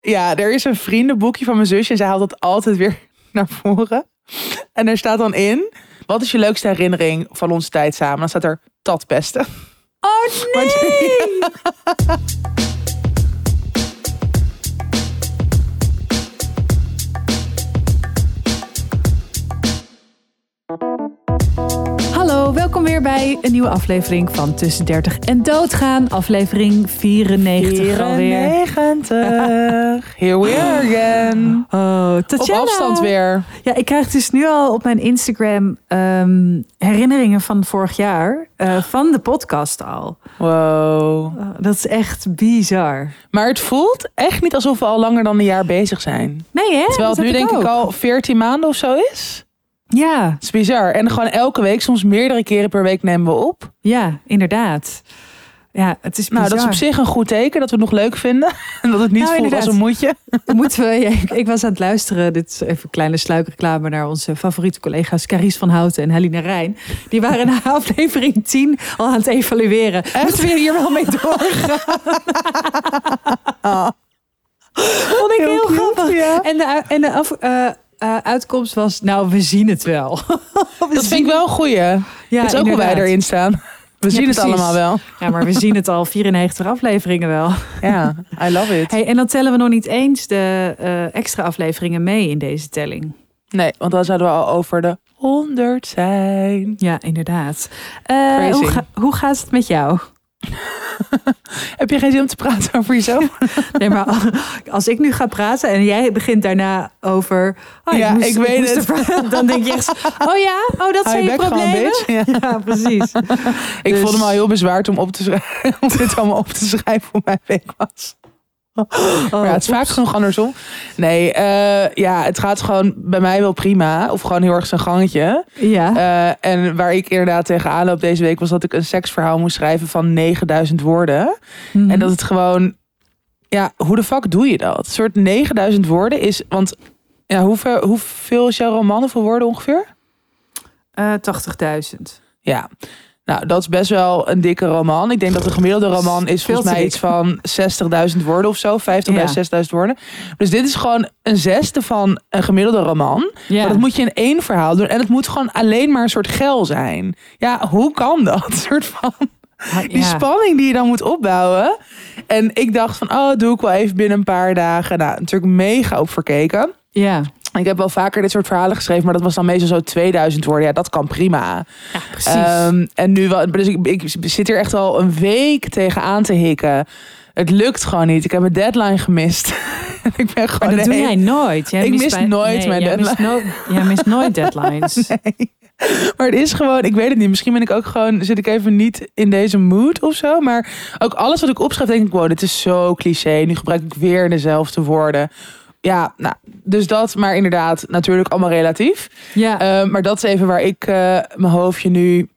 Ja, er is een vriendenboekje van mijn zusje en zij haalt het altijd weer naar voren. En er staat dan in, wat is je leukste herinnering van onze tijd samen? Dan staat er tatpesten. Oh nee! welkom weer bij een nieuwe aflevering van Tussen 30 en Doodgaan. Aflevering 94 alweer. 94. Here we are again. Oh, Op Tatjana. afstand weer. Ja, ik krijg dus nu al op mijn Instagram ehm, herinneringen van vorig jaar. eh, van de podcast al. Wow. Oh, dat is echt bizar. Maar het voelt echt niet alsof we al langer dan een jaar bezig zijn. Nee hè? Terwijl Dat het nu denk ik al 14 maanden of zo is. Ja, Het is bizar. En gewoon elke week, soms meerdere keren per week nemen we op. ja, inderdaad. Ja, het is bizar. Nou, dat is op zich een goed teken dat we het nog leuk vinden. En dat het niet Nou, voelt als een moedje. Dan Moeten we, ja, ik, ik was aan het luisteren, dit is even een kleine sluikreclame naar onze favoriete collega's Caries van Houten en Helena Rijn. Die waren na aflevering 10 al aan het evalueren. Moeten we hier wel mee doorgaan? Vond ik heel, Heel cute, grappig. ja. En de, en de af, eh, eh, uitkomst was, nou, we zien het wel. We Dat vind ik wel een goeie. Ja, dat is ook hoe wij erin staan. We zien het allemaal wel. Ja, maar we zien het al 94 afleveringen wel. Ja, I love it. Hey, en dan tellen we nog niet eens de eh, extra afleveringen mee in deze telling. Nee, want dan zouden we al over de 100 zijn. Ja, inderdaad. Eh, hoe, ga- hoe gaat het met jou? Heb je geen zin om te praten over jezelf? Nee, maar als ik nu ga praten en jij begint daarna over. Oh, Ja, ik weet moest het. er- dan denk je echt. Oh ja, oh, dat zijn je problemen. bitch. Ja. Ja, precies. Ik Dus- vond hem al heel bezwaard om, op te schrijven, om dit allemaal op te schrijven hoe mijn week was. Oh, Maar ja, het is vaak genoeg andersom. Nee, eh, ja, het gaat gewoon bij mij wel prima. Of gewoon heel erg zijn gangetje. Ja. Eh, en waar ik inderdaad tegenaan loop deze week... was dat ik een seksverhaal moest schrijven van 9000 woorden. Mhm. En dat het gewoon... Ja, hoe de fuck doe je dat? Een soort 9000 woorden is... Want ja, hoeveel, hoeveel is jouw roman? Hoeveel woorden ongeveer? Eh, 80.000. Ja, nou, dat is best wel een dikke roman. Ik denk dat de gemiddelde roman is volgens mij dik. iets van 60.000 woorden of zo. 50.000, Ja. 60.000 woorden. Dus dit is gewoon een zesde van een gemiddelde roman. Ja. Maar dat moet je in één verhaal doen. En het moet gewoon alleen maar een soort gel zijn. Ja, hoe kan dat? Een soort van Ah, die spanning die je dan moet opbouwen. En ik dacht van, oh, doe ik wel even binnen een paar dagen. Nou, natuurlijk mega op verkeken. Ja. Ik heb wel vaker dit soort verhalen geschreven, maar dat was dan meestal zo 2000 woorden. Ja, dat kan prima. ja, precies. Ehm, en nu wel, dus ik, ik zit hier echt al een week tegenaan te hikken. Het lukt gewoon niet. Ik heb mijn deadline gemist. ik ben maar gewoon. dat doe nee. jij nooit. Jij Ik mis bij- nooit nee, mijn jij mist deadline. no- jij mist nooit deadlines. Maar het is gewoon, ik weet het niet. Misschien ben ik ook gewoon, zit ik even niet in deze mood of zo. Maar ook alles wat ik opschrijf, denk ik, wow, dit is zo cliché. Nu gebruik ik weer dezelfde woorden. Ja, nou, dus dat, maar inderdaad, natuurlijk allemaal relatief. Ja. Eh, maar dat is even waar ik eh, mijn hoofdje nu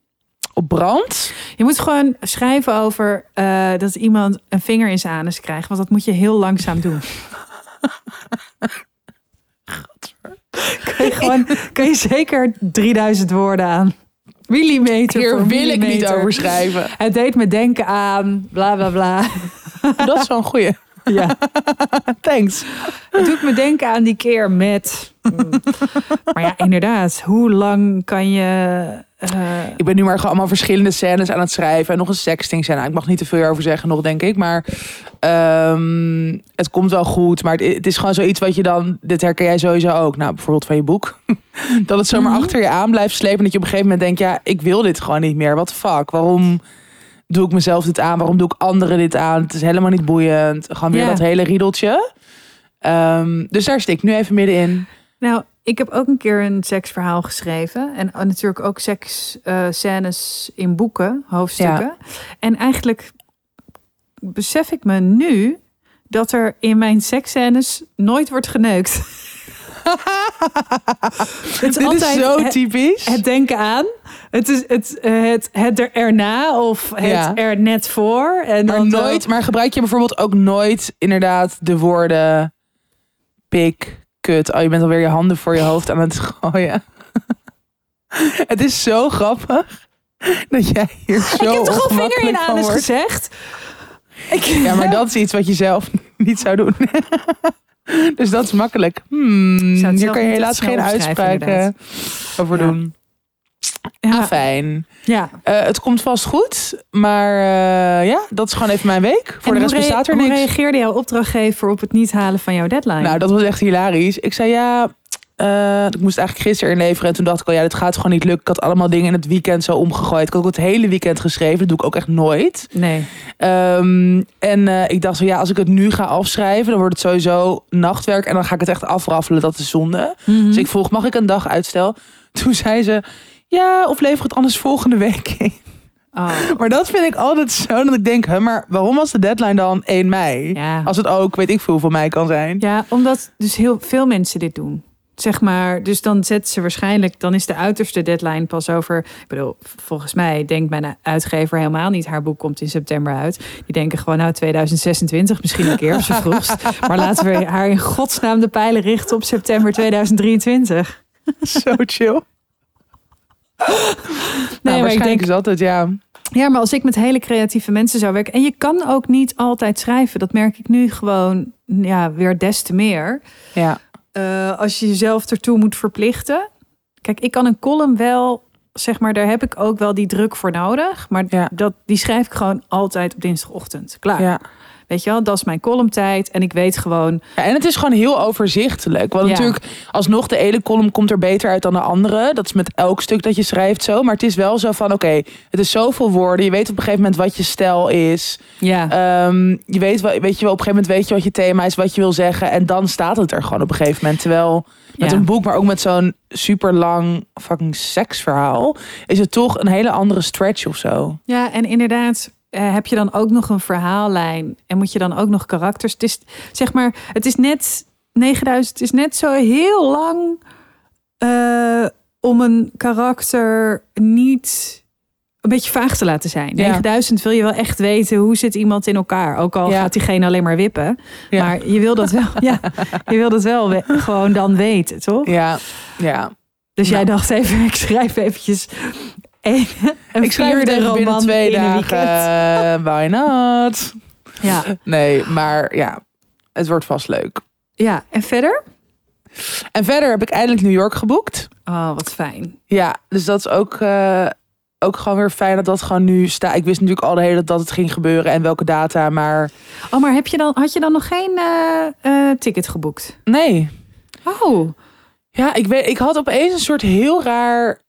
op brand. Je moet gewoon schrijven over eh, dat iemand een vinger in zijn anus krijgt. Want dat moet je heel langzaam doen. Kan je, gewoon, kan je zeker 3000 woorden aan. Millimeter Hier voor wil ik niet over schrijven. Het deed me denken aan bla bla bla. Dat is wel een goeie. Ja. Thanks. Het doet me denken aan die keer met. Mm. Maar ja, inderdaad. Hoe lang kan je. eh, Ik ben nu maar gewoon allemaal verschillende scènes aan het schrijven. En nog een sexting scène. Ik mag niet te veel over zeggen nog, denk ik. Maar ehm, het komt wel goed. Maar het, het is gewoon zoiets wat je dan... Dit herken jij sowieso ook. Nou, bijvoorbeeld van je boek. dat het zomaar Mhm. achter je aan blijft slepen. Dat je op een gegeven moment denkt... Ja, ik wil dit gewoon niet meer. Wat the fuck? Waarom doe ik mezelf dit aan? Waarom doe ik anderen dit aan? Het is helemaal niet boeiend. Gewoon weer Ja. dat hele riedeltje. Ehm, dus daar stik ik nu even middenin. Nou, ik heb ook een keer een seksverhaal geschreven. En eh, natuurlijk ook seksscènes in boeken, hoofdstukken. En eigenlijk besef ik me nu dat er in mijn seksscènes nooit wordt geneukt. het Dit is zo typisch. het denken aan. Het is het, het, het er erna of het Ja. er net voor. En Maar dan nooit, maar gebruik je bijvoorbeeld ook nooit inderdaad de woorden pik, kut. Oh, je bent alweer je handen voor je hoofd aan het gooien. het is zo grappig dat jij hier zo Ik heb toch al vinger in anus gezegd? Ik, Ja, maar dat is iets wat je zelf niet zou doen. dus dat is makkelijk. Hmm, hier kan je helaas geen uitspraken over Ja. doen. Ah, fijn. ja. Eh, het komt vast goed. Maar eh, ja, dat is gewoon even mijn week. Voor En de rest hoe bestaat er Hoe niks. reageerde jouw opdrachtgever op het niet halen van jouw deadline? Nou, dat was echt hilarisch. Ik zei ja, eh, ik moest eigenlijk gisteren inleveren. En toen dacht ik al, ja, dit gaat gewoon niet lukken. Ik had allemaal dingen in het weekend zo omgegooid. Ik had ook het hele weekend geschreven. Dat doe ik ook echt nooit. nee. Ehm, en eh, ik dacht zo, ja, als ik het nu ga afschrijven, dan wordt het sowieso nachtwerk. En dan ga ik het echt afraffelen. Dat is zonde. Mhm. Dus ik vroeg, mag ik een dag uitstel? Toen zei ze, ja, of lever het anders volgende week in. Oh. Maar dat vind ik altijd zo dat ik denk, hè, maar waarom was de deadline dan 1 mei? Ja. Als het ook, weet ik veel, voor mij kan zijn. ja, omdat dus heel veel mensen dit doen. Zeg maar, dus dan zetten ze waarschijnlijk, dan is de uiterste deadline pas over. Ik bedoel, volgens mij denkt mijn uitgever helemaal niet, haar boek komt in september uit. Die denken gewoon, nou 2026 misschien een keer, op z'n vroegst. Maar laten we haar in godsnaam de pijlen richten op september 2023. Zo chill. Nee, nou, maar ik denk, is het, ja. Ja, maar als ik met hele creatieve mensen zou werken. En je kan ook niet altijd schrijven. Dat merk ik nu gewoon ja, weer des te meer. Ja, Eh, als je jezelf ertoe moet verplichten. Kijk, ik kan een column wel, zeg maar, daar heb ik ook wel die druk voor nodig. Maar Ja. dat, die schrijf ik gewoon altijd op dinsdagochtend. Klaar. ja. Weet je wel, dat is mijn columntijd. En ik weet gewoon, Ja, en het is gewoon heel overzichtelijk. Want Ja. natuurlijk, alsnog de ene column komt er beter uit dan de andere. Dat is met elk stuk dat je schrijft zo. Maar het is wel zo van, oké, het is zoveel woorden. Je weet op een gegeven moment wat je stijl is. ja, Ehm, je weet, wel, weet je wel, op een gegeven moment weet je wat je thema is, wat je wil zeggen. En dan staat het er gewoon op een gegeven moment. Terwijl met ja. een boek, maar ook met zo'n super lang fucking seksverhaal, is het toch een hele andere stretch of zo. Ja, en inderdaad eh, heb je dan ook nog een verhaallijn en moet je dan ook nog karakters. Het is zeg maar, het is net 9000, het is net zo heel lang eh, om een karakter niet een beetje vaag te laten zijn. Ja. 9000 wil je wel echt weten hoe zit iemand in elkaar. Ook al Ja. gaat diegene alleen maar wippen, Ja. maar je wil dat wel. ja, je wil dat wel we- gewoon dan weten, toch? Ja, ja. Dus jij Nou. dacht even, ik schrijf eventjes een, een Ik vierde even binnen roman twee dagen. eh, why not? Ja. Nee, maar ja, het wordt vast leuk. Ja, en verder? En verder heb ik eindelijk New York geboekt. Oh, wat fijn. Ja, dus dat is ook, eh, ook gewoon weer fijn dat dat gewoon nu staat. Ik wist natuurlijk al de hele tijd dat het ging gebeuren en welke data, maar Oh, maar heb je dan, had je dan nog geen eh, eh, ticket geboekt? nee. Oh, Ja, ik, weet, ik had opeens een soort heel raar.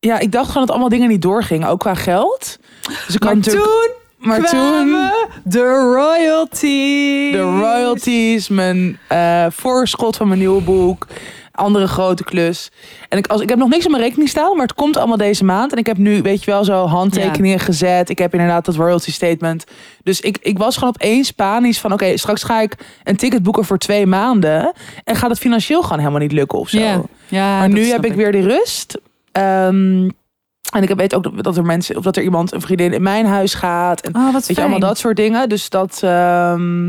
Ja, ik dacht gewoon dat allemaal dingen niet doorgingen, ook qua geld. Dus ik maar toen maar toen. de royalties. De royalties, mijn eh, voorschot van mijn nieuwe boek, andere grote klus. En ik, als, ik heb nog niks op mijn rekening staan, maar het komt allemaal deze maand. En ik heb nu, weet je wel, zo handtekeningen gezet. Ik heb inderdaad dat royalty statement. Dus ik, ik was gewoon opeens panisch van, oké, straks ga ik een ticket boeken voor twee maanden. En gaat het financieel gewoon helemaal niet lukken of zo. Ja, ja maar nu heb ik weer die rust. Ehm, en ik weet ook dat- er mensen, of dat er iemand, een vriendin in mijn huis gaat. En Oh, wat Weet je, allemaal dat soort dingen. Dus dat, ehm,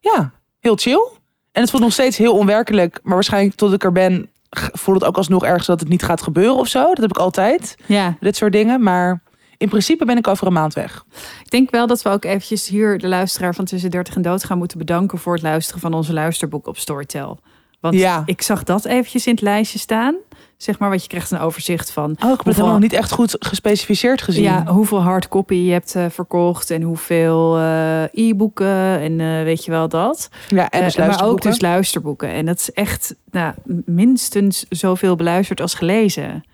ja, heel chill. En het voelt nog steeds heel onwerkelijk. Maar waarschijnlijk tot ik er ben, voelt het ook alsnog ergens dat het niet gaat gebeuren of zo. Dat heb ik altijd, Ja, dit soort dingen. Maar in principe ben ik over een maand weg. ik denk wel dat we ook eventjes hier de luisteraar van Tussen 30 en Dood gaan moeten bedanken voor het luisteren van onze luisterboek op Storytel. Want Ja. ik zag dat eventjes in het lijstje staan. Zeg maar, wat je krijgt een overzicht van Oh, ik heb het helemaal niet echt goed gespecificeerd gezien. Ja, hoeveel hardcopy je hebt eh, verkocht en hoeveel eh, e-boeken en eh, weet je wel dat. ja en dus maar ook luisterboeken. dus luisterboeken. En dat is echt nou, minstens zoveel beluisterd als gelezen.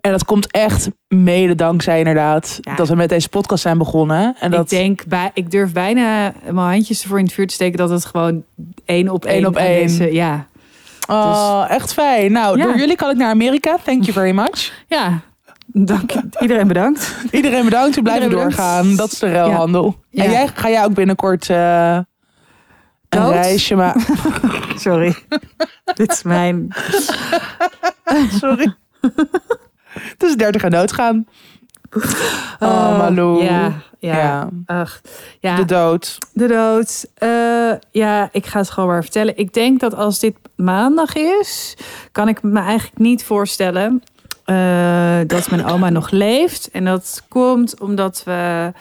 En dat komt echt mede dankzij inderdaad Ja. dat we met deze podcast zijn begonnen. En dat Ik denk, bij, ik durf bijna mijn handjes ervoor in het vuur te steken dat het gewoon één op één op één. ja, oh, echt fijn. Nou, Ja. door jullie kan ik naar Amerika. Thank you very much. ja. Dank iedereen bedankt. Iedereen bedankt. We blijven bedankt. doorgaan. Dat is de ruilhandel. Ja. En jij, ga jij ook binnenkort eh, een reisje maken? Sorry. Dit is mijn. Sorry. Het is 30 en doodgaan. Oh, Malou. Ja, ja. Ja. Ach, ja. De dood. De dood. Eh, ja, ik ga het gewoon maar vertellen. Ik denk dat als dit maandag is, kan ik me eigenlijk niet voorstellen eh, dat mijn oma nog leeft. En dat komt omdat we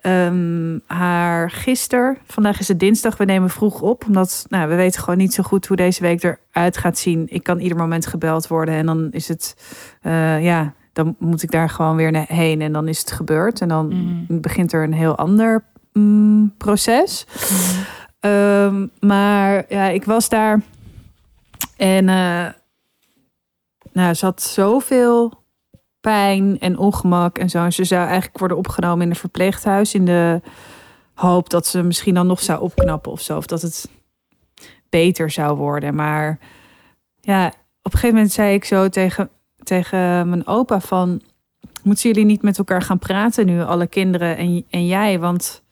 ehm, haar gisteren, vandaag is het dinsdag, we nemen vroeg op. Omdat nou, we weten gewoon niet zo goed hoe deze week eruit gaat zien. Ik kan ieder moment gebeld worden en dan is het, eh, ja, dan moet ik daar gewoon weer heen en dan is het gebeurd. En dan Mhm. begint er een heel ander mm, proces. Ehm, maar ja, ik was daar en eh, nou, ze had zoveel pijn en ongemak en zo. En ze zou eigenlijk worden opgenomen in een verpleeghuis in de hoop dat ze misschien dan nog zou opknappen of zo. Of dat het beter zou worden. Maar ja, op een gegeven moment zei ik zo tegen, tegen mijn opa van... Moeten jullie niet met elkaar gaan praten nu, alle kinderen en, en jij? Want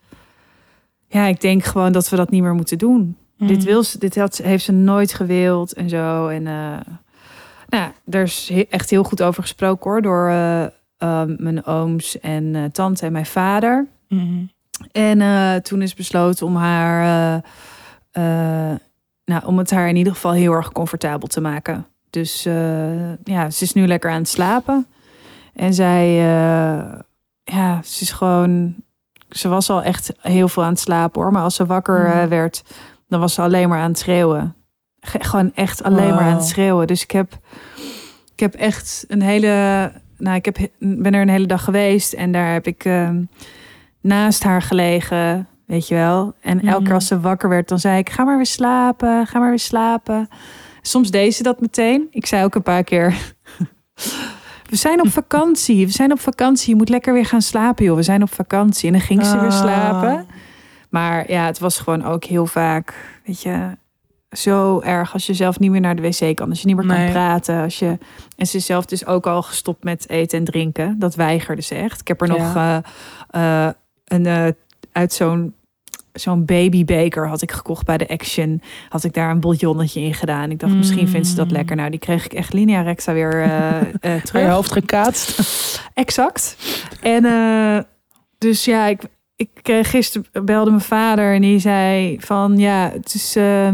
ja, ik denk gewoon dat we dat niet meer moeten doen. Dit, wil ze, dit had, heeft ze nooit gewild en zo. En eh, nou, er is he- echt heel goed over gesproken hoor. Door eh, eh, mijn ooms en tante en mijn vader. Mhm. En toen is besloten om haar, nou, om het haar in ieder geval heel erg comfortabel te maken. Dus eh, ja, ze is nu lekker aan het slapen. En zij, eh, ja, ze is gewoon, ze was al echt heel veel aan het slapen hoor. Maar als ze wakker eh, Mhm. werd, dan was ze alleen maar aan het schreeuwen. Ge- gewoon echt alleen maar aan het schreeuwen. Dus ik heb, ik heb echt een hele, nou, ik heb, ben er een hele dag geweest en daar heb ik ehm, naast haar gelegen, weet je wel. En elke keer als ze wakker werd, dan zei ik: Ga maar weer slapen, ga maar weer slapen. Soms deed ze dat meteen. Ik zei ook een paar keer: We zijn op vakantie, we zijn op vakantie. Je moet lekker weer gaan slapen, joh. We zijn op vakantie. En dan ging ze weer Ah. slapen. Maar ja, het was gewoon ook heel vaak, weet je, zo erg als je zelf niet meer naar de wc kan, als je niet meer kan Nee. praten, als je en ze zelf dus ook al gestopt met eten en drinken. Dat weigerde ze echt. Ik heb er Ja. nog eh, eh, een eh, uit zo'n zo'n babybeker had ik gekocht bij de Action. Had ik daar een bouillonnetje in gedaan. Ik dacht, misschien vindt ze dat Mm. lekker. Nou, die kreeg ik echt linea recta weer Naar je terug. hoofd gekaatst. Exact. En eh, dus ja, ik, ik kreeg gisteren belde mijn vader en die zei van ja, het is eh,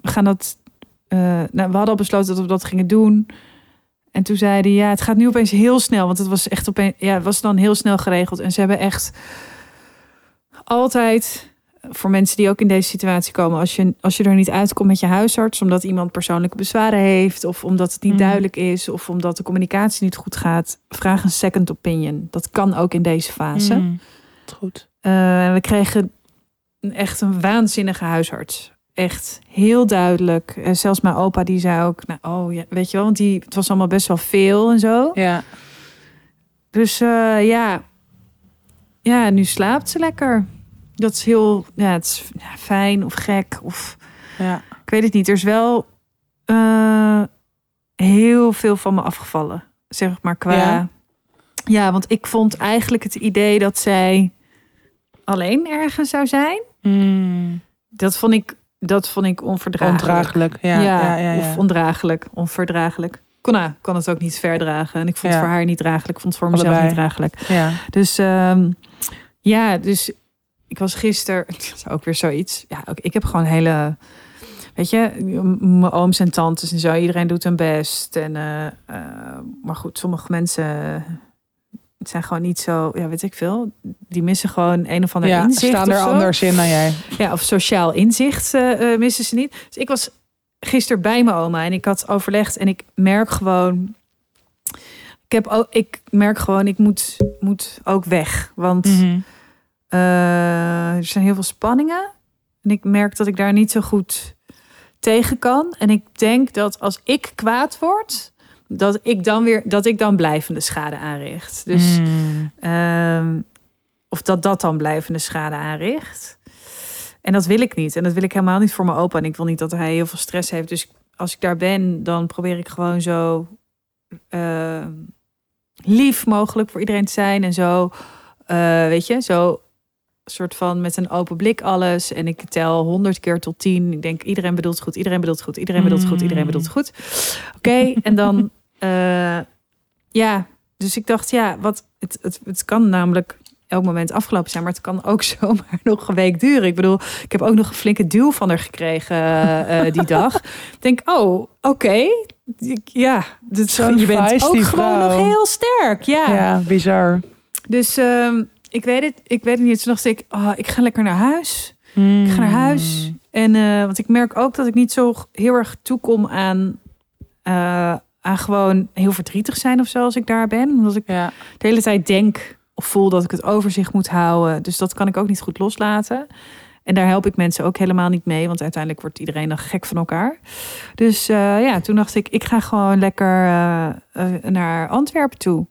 we gaan dat. nou, we hadden al besloten dat we dat gingen doen. En toen zei hij ja, het gaat nu opeens heel snel, want het was echt opeens ja, het was dan heel snel geregeld en ze hebben echt altijd voor mensen die ook in deze situatie komen, als je, als je er niet uitkomt met je huisarts, omdat iemand persoonlijke bezwaren heeft, of omdat het niet Mm. duidelijk is, of omdat de communicatie niet goed gaat, vraag een second opinion. Dat kan ook in deze fase. Mhm. Goed. Eh, we kregen een, echt een waanzinnige huisarts. Echt heel duidelijk. En zelfs mijn opa die zei ook, nou, oh ja, weet je wel, want die, het was allemaal best wel veel en zo. Ja. Dus eh, ja. ja, nu slaapt ze lekker. Dat is heel ja, het is fijn of gek. Of Ja. ik weet het niet. Er is wel eh, heel veel van me afgevallen. Zeg maar qua. Ja. Ja? want ik vond eigenlijk het idee dat zij alleen ergens zou zijn. Mm. Dat vond ik, dat vond ik onverdraaglijk. Ondraaglijk. Ja. Ja. Ja. ja, Of ondraaglijk, onverdraaglijk. Kon, nou, kon het ook niet verdragen. En ik vond het voor haar niet draaglijk. Ik vond het voor mezelf Allebei. niet draaglijk. ja. Dus ehm, ja, dus ik was gisteren, het is ook weer zoiets. Ja, ook, ik heb gewoon hele, weet je, mijn ooms en tantes en zo. Iedereen doet hun best. En, eh, eh, maar goed, sommige mensen het zijn gewoon niet zo, ja, weet ik veel. Die missen gewoon een of ander ja. inzicht. Staan of er zo. anders in dan jij. Ja, of sociaal inzicht eh, missen ze niet. Dus ik was gisteren bij mijn oma en ik had overlegd en ik merk gewoon. Ik, heb ook, ik merk gewoon, ik moet, moet ook weg. Want Mhm. Eh, er zijn heel veel spanningen. En ik merk dat ik daar niet zo goed tegen kan. En ik denk dat als ik kwaad word, dat ik dan weer dat ik dan blijvende schade aanricht. Dus Mm. Ehm, of dat dat dan blijvende schade aanricht. En dat wil ik niet. En dat wil ik helemaal niet voor mijn opa. En ik wil niet dat hij heel veel stress heeft. Dus als ik daar ben, dan probeer ik gewoon zo ehm, lief mogelijk voor iedereen te zijn. En zo, eh, weet je, zo soort van met een open blik alles. En ik tel honderd keer tot tien. Ik denk, iedereen bedoelt goed, iedereen bedoelt goed, iedereen bedoelt goed, iedereen bedoelt goed. Oké, en dan, eh, ja, dus ik dacht, ja, wat, het, het, het kan namelijk elk moment afgelopen zijn, maar het kan ook zomaar nog een week duren. Ik bedoel, ik heb ook nog een flinke duw van haar gekregen eh, eh, die dag. Ik denk, oh, oké. Ja, dus Zo'n je bent ook gewoon vrouw. nog heel sterk. Ja. Ja, bizar. Dus ehm, ik weet het, ik weet het niet. Toen dacht ik, oh, ik ga lekker naar huis. Hmm. Ik ga naar huis. En uh, want ik merk ook dat ik niet zo heel erg toekom aan, uh, aan gewoon heel verdrietig zijn of zo als ik daar ben. Omdat ik Ja. de hele tijd denk of voel dat ik het overzicht moet houden. Dus dat kan ik ook niet goed loslaten. En daar help ik mensen ook helemaal niet mee, want uiteindelijk wordt iedereen dan gek van elkaar. Dus uh, ja, toen dacht ik, ik ga gewoon lekker naar Antwerpen toe.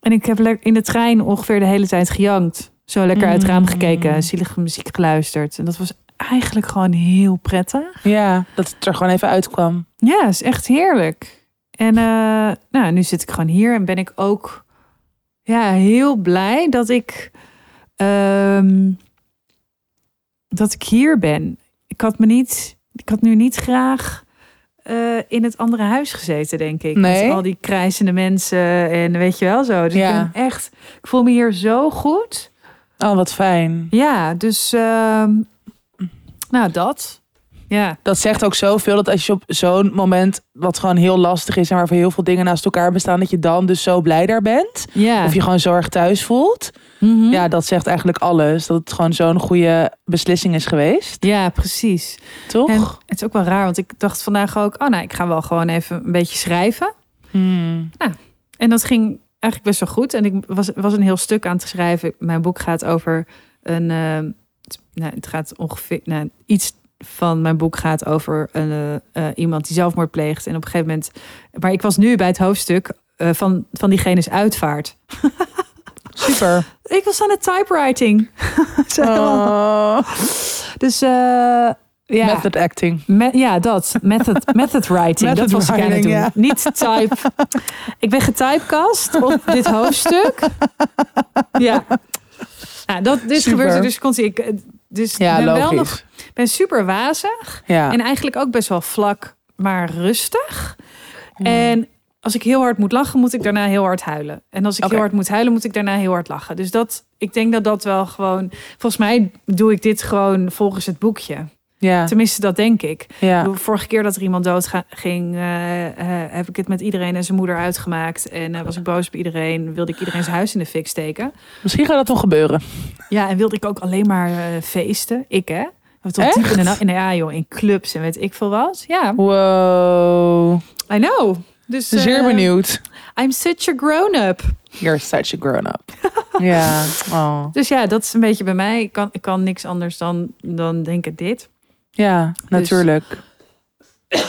En ik heb in de trein ongeveer de hele tijd gejankt. Zo lekker uit het raam gekeken, zielige muziek geluisterd. En dat was eigenlijk gewoon heel prettig. Ja, dat het er gewoon even uitkwam. Ja, is echt heerlijk. En nou, nu zit ik gewoon hier en ben ik ook ja, heel blij dat ik, um, dat ik hier ben. Ik had me niet, ik had nu niet graag uh, in het andere huis gezeten, denk ik. Nee. Met al die krijzende mensen en weet je wel zo. Dus Ja. ik ben echt, ik voel me hier zo goed. Oh, wat fijn. Ja, dus uh, nou dat. Ja. Dat zegt ook zoveel dat als je op zo'n moment, wat gewoon heel lastig is en waarvan heel veel dingen naast elkaar bestaan, dat je dan dus zo blij daar bent. Ja. Of je gewoon zo erg thuis voelt. Mhm. Ja, dat zegt eigenlijk alles. Dat het gewoon zo'n goede beslissing is geweest. ja, precies. Toch? En het is ook wel raar, want ik dacht vandaag ook, oh nou, ik ga wel gewoon even een beetje schrijven. Hmm. En dat ging eigenlijk best wel goed. En ik was, was een heel stuk aan te schrijven. Mijn boek gaat over een. Uh, nou, het gaat ongeveer. Nou, iets van mijn boek gaat over een, uh, uh, iemand die zelfmoord pleegt. En op een gegeven moment. Maar ik was nu bij het hoofdstuk uh, van, van diegene's uitvaart. Super. ik was aan het typewriting. Oh. Dus. ja. Method acting. Me ja, dat. Method, method writing. Method dat was ik aan het doen. ja. Niet type. ik ben getypecast op dit hoofdstuk. Ja. ja dat, dit Super. gebeurt er dus continu. Ik, dus Ja, ben logisch. wel nog ben super wazig. Ja. En eigenlijk ook best wel vlak, maar rustig. Hmm. En als ik heel hard moet lachen, moet ik daarna heel hard huilen. En als ik heel hard moet huilen, moet ik daarna heel hard lachen. Dus dat, ik denk dat dat wel gewoon... Volgens mij doe ik dit gewoon volgens het boekje. Ja. Tenminste, dat denk ik. ja. De Vorige keer dat er iemand dood ging, uh, uh, heb ik het met iedereen en zijn moeder uitgemaakt. En uh, was ik boos op iedereen. Wilde ik iedereen zijn huis in de fik steken. Misschien gaat dat nog gebeuren. Ja, en wilde ik ook alleen maar eh, feesten. Ik, hè? Tot Echt? diep in de nacht. Ja, joh, in clubs en weet ik veel wat. Ja, Wow. I know. Dus, Zeer eh, benieuwd. I'm such a grown-up. You're such a grown-up. ja. Oh. Dus ja, dat is een beetje bij mij. Ik kan, ik kan niks anders dan, dan denken dit. Ja, Dus- natuurlijk.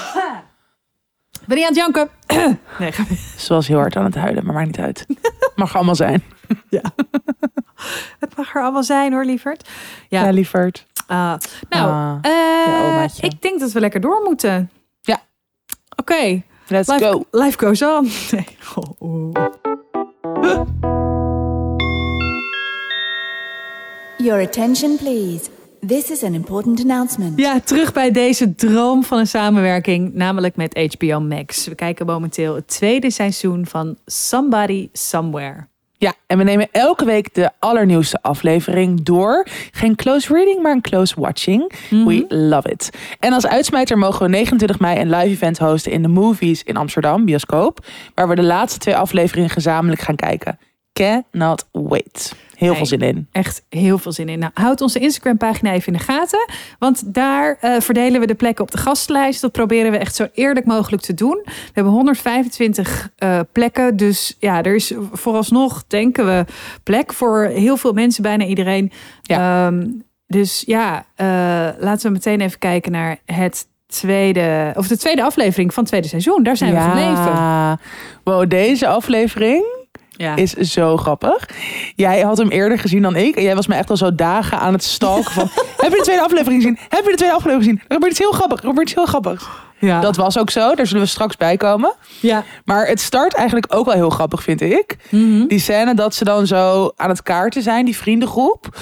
Ben je aan het janken? nee, ga Ze was heel hard aan het huilen, maar maakt niet uit. Mag allemaal zijn. Het mag er allemaal zijn hoor, lieverd. Ja, Ja. lieverd. Ah, nou, Ah, eh, ja, ik denk dat we lekker door moeten. Ja. Oké, let's life, go. life goes on. Nee. Oh, oh. Your attention, please. This is an important announcement. Ja, terug bij deze droom van een samenwerking, namelijk met HBO Max. We kijken momenteel het tweede seizoen van Somebody Somewhere. Ja, en we nemen elke week de allernieuwste aflevering door. Geen close reading, maar een close watching. We love it. En als uitsmijter mogen we 29 mei een live event hosten in de Movies in Amsterdam, bioscoop. Waar we de laatste twee afleveringen gezamenlijk gaan kijken. Cannot wait. Heel veel zin in. Echt heel veel zin in. Nou, houd onze Instagram-pagina even in de gaten. Want daar eh, verdelen we de plekken op de gastenlijst. Dat proberen we echt zo eerlijk mogelijk te doen. We hebben 125 eh, plekken. Dus ja, er is vooralsnog, denken we, plek voor heel veel mensen. Bijna iedereen. Ehm, dus ja, eh, laten we meteen even kijken naar het tweede... Of de tweede aflevering van het tweede seizoen. Daar zijn we gebleven. Wow, deze aflevering Ja. is zo grappig. Jij had hem eerder gezien dan ik. En jij was me echt al zo dagen aan het stalken van... heb je de tweede aflevering gezien? Heb je de tweede aflevering gezien? Er gebeurt iets heel grappigs. Er gebeurt iets heel grappigs. Ja. Dat was ook zo. Daar zullen we straks bij komen. ja. Maar het start eigenlijk ook wel heel grappig, vind ik. Mhm. Die scène dat ze dan zo aan het kaarten zijn, die vriendengroep.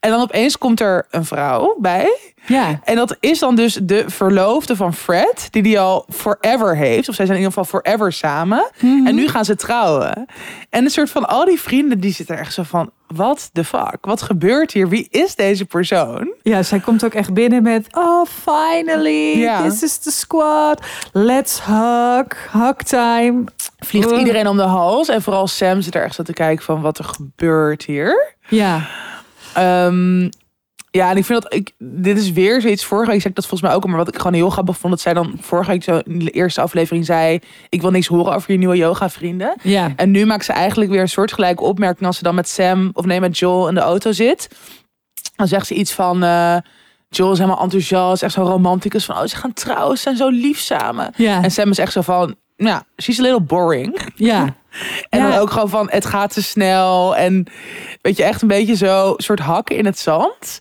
En dan opeens komt er een vrouw bij. ja. En dat is dan dus de verloofde van Fred, die die al forever heeft. Of zij zijn in ieder geval forever samen. Mhm. En nu gaan ze trouwen. En een soort van al die vrienden, die zitten er echt zo van... What the fuck? Wat gebeurt hier? Wie is deze persoon? Ja, zij komt ook echt binnen met... Oh, finally, Ja. this is the squad. Let's hug, hug time. Vliegt Oh. iedereen om de hals. En vooral Sam zit er echt zo te kijken van wat er gebeurt hier. Ja. Ehm, ja, en ik vind dat ik. Dit is weer zoiets. Vorige week zei ik dat volgens mij ook. Maar wat ik gewoon heel grappig vond. Dat zij dan vorige week zo in de eerste aflevering zei. Ik wil niks horen over je nieuwe yoga vrienden. Ja. En nu maakt ze eigenlijk weer een soortgelijke opmerking. Als ze dan met Sam of nee, met Joel in de auto zit. Dan zegt ze iets van. eh, Joel is helemaal enthousiast. Echt zo'n romanticus. Van oh, ze gaan trouwen. Ze zijn zo lief samen. Ja. En Sam is echt zo van. Ja, she's a little boring. Ja. En Ja. dan ook gewoon van het gaat te snel. En weet je, echt een beetje zo soort hakken in het zand.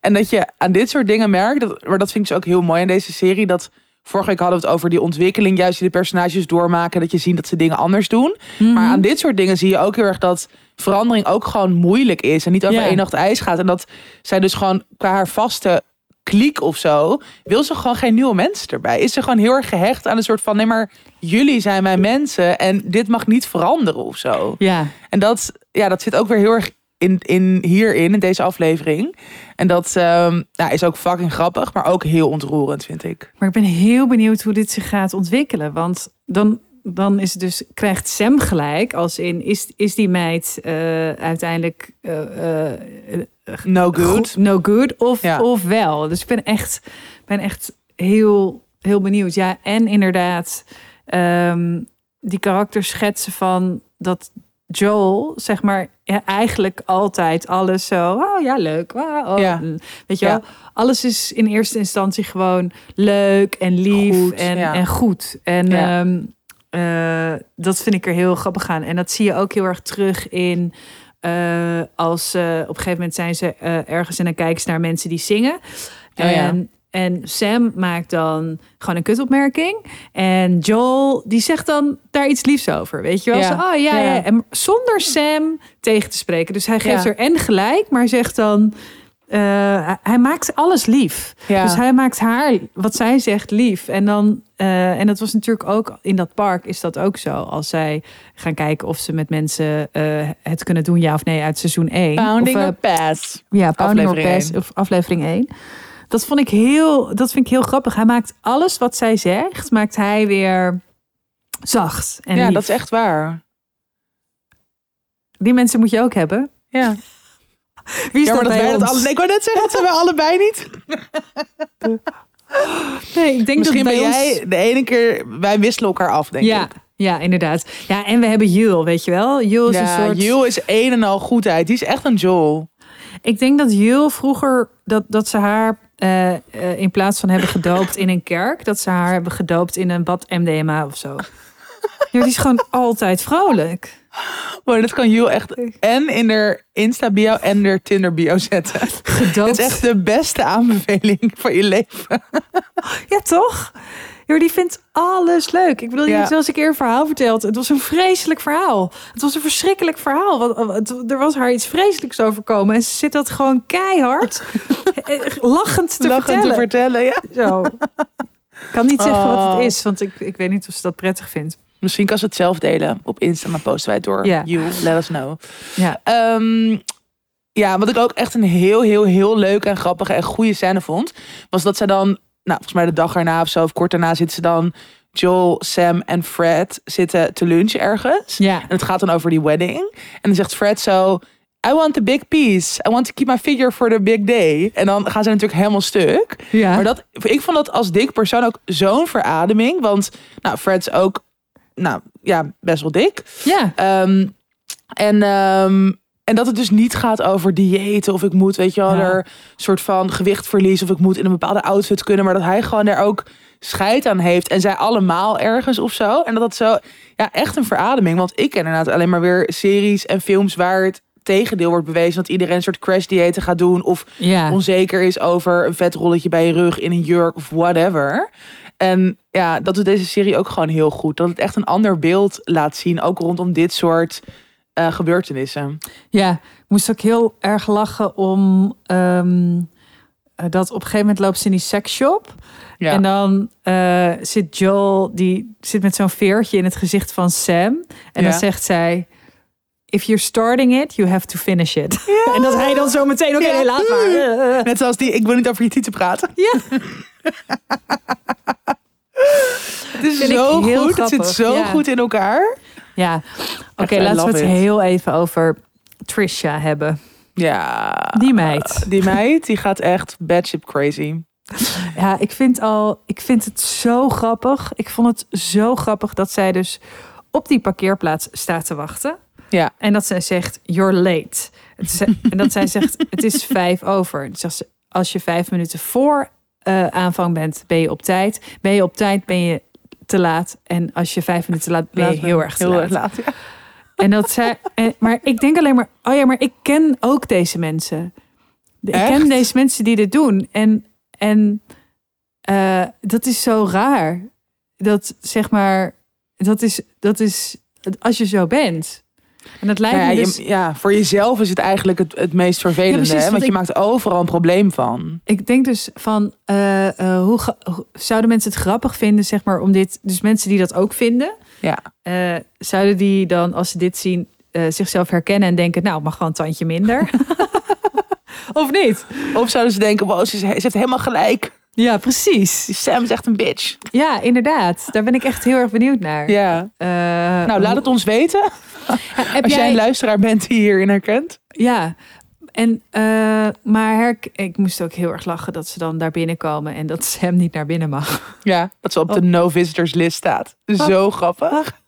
En dat je aan dit soort dingen merkt. Dat, maar dat vind ik dus ook heel mooi in deze serie. Dat vorige week hadden we het over die ontwikkeling. Juist die de personages doormaken. Dat je ziet dat ze dingen anders doen. Mhm. Maar aan dit soort dingen zie je ook heel erg dat verandering ook gewoon moeilijk is. En niet over Ja. één nacht ijs gaat. En dat zij dus gewoon qua haar vaste kliek of zo. Wil ze gewoon geen nieuwe mensen erbij. Is ze gewoon heel erg gehecht aan een soort van. Nee, maar jullie zijn mijn mensen. En dit mag niet veranderen of zo. Ja. En dat, ja, dat zit ook weer heel erg in, in hierin, in deze aflevering. En dat ehm, nou, is ook fucking grappig, maar ook heel ontroerend, vind ik. Maar ik ben heel benieuwd hoe dit zich gaat ontwikkelen. Want dan, dan is het dus, krijgt Sam gelijk. Als in, is, is die meid eh, uiteindelijk eh, eh, No good. no good of, Ja. of wel. Dus ik ben echt, ben echt heel, heel benieuwd. Ja, en inderdaad, ehm, die karakters schetsen van dat Joel, zeg maar, ja, eigenlijk altijd alles zo. Oh ja, leuk. Oh, oh. Ja. Weet je Ja. wel? Alles is in eerste instantie gewoon leuk en lief Goed, en, en goed. En ehm, eh, dat vind ik er heel grappig aan. En dat zie je ook heel erg terug in. eh, als eh, op een gegeven moment zijn ze ergens en dan kijken ze naar mensen die zingen. Oh ja. en, en Sam maakt dan gewoon een kutopmerking. En Joel die zegt dan daar iets liefs over. Weet je wel? Ja. Zo, oh ja, ja. Ja. En zonder Sam tegen te spreken. Dus hij geeft Ja. er en gelijk, maar zegt dan. eh, hij- maakt alles lief. Ja. Dus hij maakt haar, wat zij zegt, lief. En dan, eh, en dat was natuurlijk ook in dat park, is dat ook zo. Als zij gaan kijken of ze met mensen eh, het kunnen doen, ja of nee, uit seizoen 1. Pounding of, or pass. ja, Pounding or aflevering Pass, één. of aflevering 1. Dat vond ik heel, dat vind ik heel grappig. Hij maakt alles wat zij zegt, maakt hij weer zacht. En Ja, lief. dat is echt waar. Die mensen moet je ook hebben. Ja, Wie is ja dat dat bij dat ons? alle, nee, ik wou net zeggen, dat zijn wij allebei niet. Nee, ik denk Misschien dat ben ons... jij de ene keer, wij wisselen elkaar af, denk ja, ik. ja, inderdaad. Ja, en we hebben Jul, weet je wel. Jul is een soort... Jul is een en al goedheid. Die is echt een Joel. Ik denk dat Jul vroeger dat, dat ze haar eh, eh, in plaats van hebben gedoopt in een kerk, dat ze haar hebben gedoopt in een bad MDMA of zo. Ja, die is gewoon altijd vrolijk. Maar dat kan Jul echt en in haar Insta-bio en haar Tinder-bio zetten. Gedoopt. Het is echt de beste aanbeveling van je leven. Ja, toch? Die vindt alles leuk. Ik bedoel, je Ja. wel eens een keer een verhaal verteld. Het was een vreselijk verhaal. Het was een verschrikkelijk verhaal. Want het- er was haar iets vreselijks overkomen. En ze zit dat gewoon keihard, eh, lachend te Lachend vertellen. te vertellen, ja. Zo. Ik kan niet zeggen wat Oh. het is, want ik, ik weet niet of ze dat prettig vindt. Misschien kan ze het zelf delen op Insta, maar posten wij het door. Ja. You, let us know. Ja. Ehm, ja, wat ik ook echt een heel, heel, heel leuke en grappige en goede scène vond, was dat zij dan, nou, volgens mij de dag erna of zo, of kort daarna zitten ze dan, Joel, Sam en Fred zitten te lunchen ergens. Ja. En het gaat dan over die wedding. En dan zegt Fred zo, I want the big piece. I want to keep my figure for the big day. En dan gaan ze natuurlijk helemaal stuk. Ja. Maar dat, ik vond dat als dik persoon ook zo'n verademing. Want nou, Fred is ook nou, ja, best wel dik. ja. Ehm, en, ehm, en dat het dus niet gaat over diëten of ik moet, weet je wel, Ja. er soort van gewicht verliezen of ik moet in een bepaalde outfit kunnen, maar dat hij gewoon er ook scheid aan heeft en zij allemaal ergens of zo. En dat dat zo, ja, echt een verademing. Want ik ken inderdaad alleen maar weer series en films waar het tegendeel wordt bewezen dat iedereen een soort crash diëten gaat doen of Ja. onzeker is over een vetrolletje bij je rug in een jurk of whatever. En ja, dat doet deze serie ook gewoon heel goed. Dat het echt een ander beeld laat zien, ook rondom dit soort eh, gebeurtenissen. Ja, ik moest ook heel erg lachen om ehm, eh, dat op een gegeven moment loopt ze in die seksshop. Ja. En dan eh, zit Joel, die zit met zo'n veertje in het gezicht van Sam. En dan Ja. zegt zij... If you're starting it, you have to finish it. En dat hij dan zo meteen, oké, Ja. nee, laat maar. Eh. Net zoals die, ik wil niet over je tieten praten. Ja. Het is Vind zo goed, het zit zo ja. goed in elkaar. Ja, oké, laten we het it. heel even over Trisha hebben. Ja. Die meid. Die meid, die gaat echt batshit crazy. Ja, ik vind, al, ik vind het zo grappig. Ik vond het zo grappig dat zij dus op die parkeerplaats staat te wachten. Ja. En dat zij zegt, you're late. En dat zij zegt, het is vijf over. Dan zegt ze, als je vijf minuten voor eh, aanvang bent, ben je op tijd. Ben je op tijd, ben je te laat. En als je vijf minuten laat, ben je Laat heel erg te heel laat. erg laat. ja. En dat zij, en, maar ik denk alleen maar, oh ja, maar ik ken ook deze mensen. Ik Echt? ken deze mensen die dit doen. En, en eh, dat is zo raar. Dat zeg maar, dat is, dat is als je zo bent. En dat lijkt Nou ja, je- dus, ja, voor jezelf is het eigenlijk het, het meest vervelende. Ja, precies, hè? want je maakt overal een probleem van. Ik denk dus van, eh, eh, hoe, ga- zouden mensen het grappig vinden, zeg maar, om dit, dus mensen die dat ook vinden, Ja. eh, zouden die dan, als ze dit zien, zichzelf herkennen en denken, nou, mag gewoon een tandje minder? of niet? Of zouden ze denken, wow, ze, ze heeft helemaal gelijk. Ja, precies. Die Sam is echt een bitch. Ja, inderdaad. Daar ben ik echt heel erg benieuwd naar. Ja. Nou, laat het ons weten. heb Als jij jij een luisteraar bent die hierin herkent. Ja, en, eh, maar herk, ik moest ook heel erg lachen dat ze dan daar binnenkomen en dat Sam niet naar binnen mag. Ja, dat ze op de Oh. no visitors list staat. Zo grappig.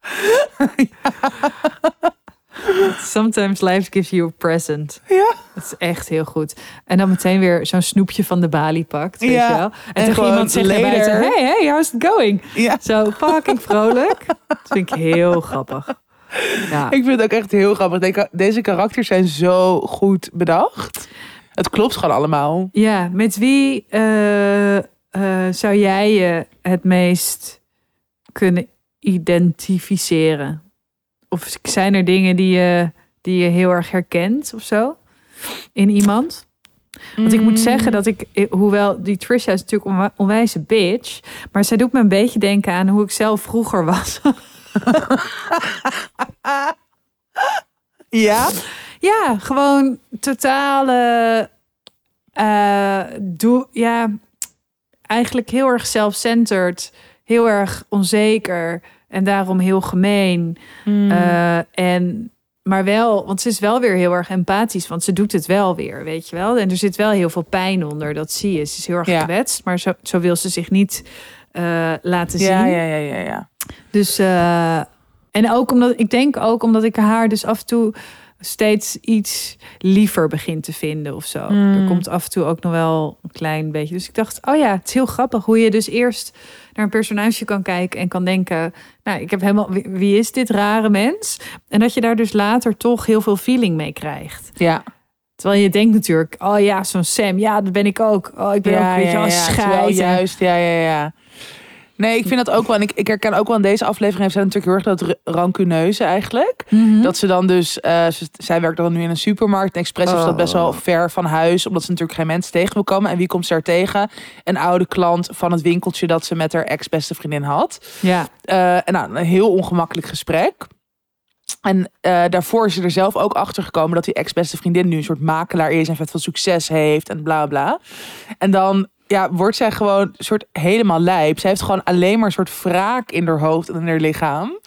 Sometimes life gives you a present. Ja. Dat is echt heel goed. En dan meteen weer zo'n snoepje van de balie pakt, weet Ja, je wel. En, en tegen gewoon iemand zegt later. buiten, hey, hey, how's it going? Ja. Zo fucking vrolijk. Dat vind ik heel grappig. Ja. Ik vind het ook echt heel grappig. Deze- Deze karakters zijn zo goed bedacht. Het klopt gewoon allemaal. Ja, met wie eh, eh, zou jij je het meest kunnen identificeren? Of zijn er dingen die je, die je heel erg herkent of zo in iemand? Want ik moet zeggen dat ik, eh, hoewel die Trisha is natuurlijk een onwijze bitch, maar zij doet me een beetje denken aan hoe ik zelf vroeger was. Ja? Ja, gewoon totale. eh doe, ja, eigenlijk heel erg self-centered, heel erg onzeker en daarom heel gemeen. Hmm. Eh, en, maar wel, want ze is wel weer heel erg empathisch, want ze doet het wel weer, weet je wel. En er zit wel heel veel pijn onder, dat zie je. Ze is heel erg Ja. gekwetst, maar zo, zo wil ze zich niet eh, laten zien. Ja, ja, ja, ja, ja. Dus eh, en ook omdat ik denk ook omdat ik haar dus af en toe steeds iets liever begin te vinden of zo. Mm. Er komt af en toe ook nog wel een klein beetje. Dus ik dacht, oh ja, het is heel grappig hoe je dus eerst naar een personage kan kijken en kan denken, nou, ik heb helemaal wie, wie is dit rare mens? En dat je daar dus later toch heel veel feeling mee krijgt. Ja, Terwijl je denkt natuurlijk, oh ja, zo'n Sam, ja, dat ben ik ook. Oh, ik ben ook, weet je, wel, terwijl scheid. juist, ja, ja, ja. Nee, ik vind dat ook wel. En ik, ik herken ook wel in deze aflevering heeft zij natuurlijk heel erg dat ra- rancuneuze eigenlijk. Mhm. Dat ze dan dus, eh, ze- zij werkt dan nu in een supermarkt. En expres is dat best wel Oh. ver van huis, omdat ze natuurlijk geen mensen tegen wil komen. En wie komt ze daar tegen? Een oude klant van het winkeltje dat ze met haar ex-beste vriendin had. Ja, Eh, en nou, een heel ongemakkelijk gesprek. En eh, daarvoor is ze er zelf ook achter gekomen dat die ex-beste vriendin nu een soort makelaar is en vet veel succes heeft en bla bla. En dan ja, wordt zij gewoon een soort helemaal lijp. Zij heeft gewoon alleen maar een soort wraak in haar hoofd en in haar lichaam.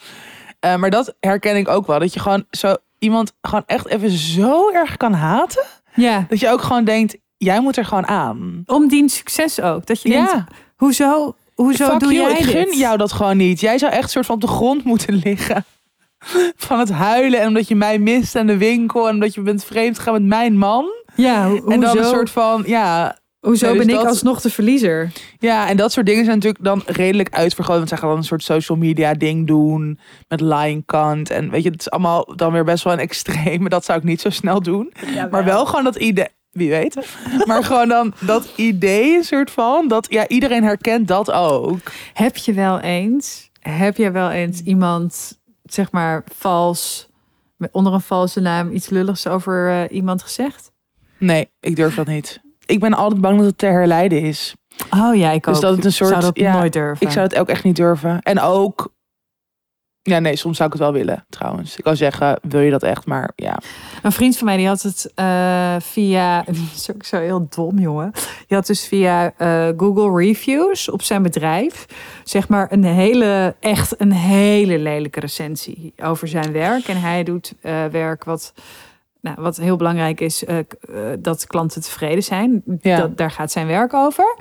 Eh, maar dat herken ik ook wel. Dat je gewoon zo iemand gewoon echt even zo erg kan haten. ja. Dat je ook gewoon denkt, jij moet er gewoon aan. Om die succes ook. Dat je denkt, Ja, Hoezo, hoezo fuck doe you, jij ik gun dit? jou dat gewoon niet. Jij zou echt soort van op de grond moeten liggen. Van het huilen en omdat je mij mist aan de winkel en omdat je bent vreemd gegaan met mijn man. Ja, ho- En dan hoezo, een soort van, ja, hoezo Nee, dus ben ik dat- alsnog de verliezer? ja, en dat soort dingen zijn natuurlijk dan redelijk uitvergroot. Want zij gaan dan een soort social media ding doen met line kant. En weet je, het is allemaal dan weer best wel een extreme. Dat zou ik niet zo snel doen. Maar wel gewoon dat idee. Wie weet. Maar gewoon dan dat idee, een soort van. Dat ja, iedereen herkent dat ook. Heb je wel eens, heb je wel eens iemand, zeg maar, vals, met- onder een valse naam iets lulligs over eh, iemand gezegd? Nee, ik durf dat niet. Ik ben altijd bang dat het te herleiden is. Oh ja, ik Dus ook. dat het een soort- zou dat ja, nooit durven. Ik zou het ook echt niet durven. En ook. Ja, nee, soms zou ik het wel willen, trouwens. Ik kan zeggen, wil je dat echt? Maar ja. Een vriend van mij die had het eh, via, dat is ook zo heel dom jongen. Die had dus via eh, Google Reviews op zijn bedrijf, zeg maar een hele, echt een hele lelijke recensie over zijn werk. En hij doet eh, werk wat nou, wat heel belangrijk is, eh, eh, dat klanten tevreden zijn. Ja. Dat, daar gaat zijn werk over.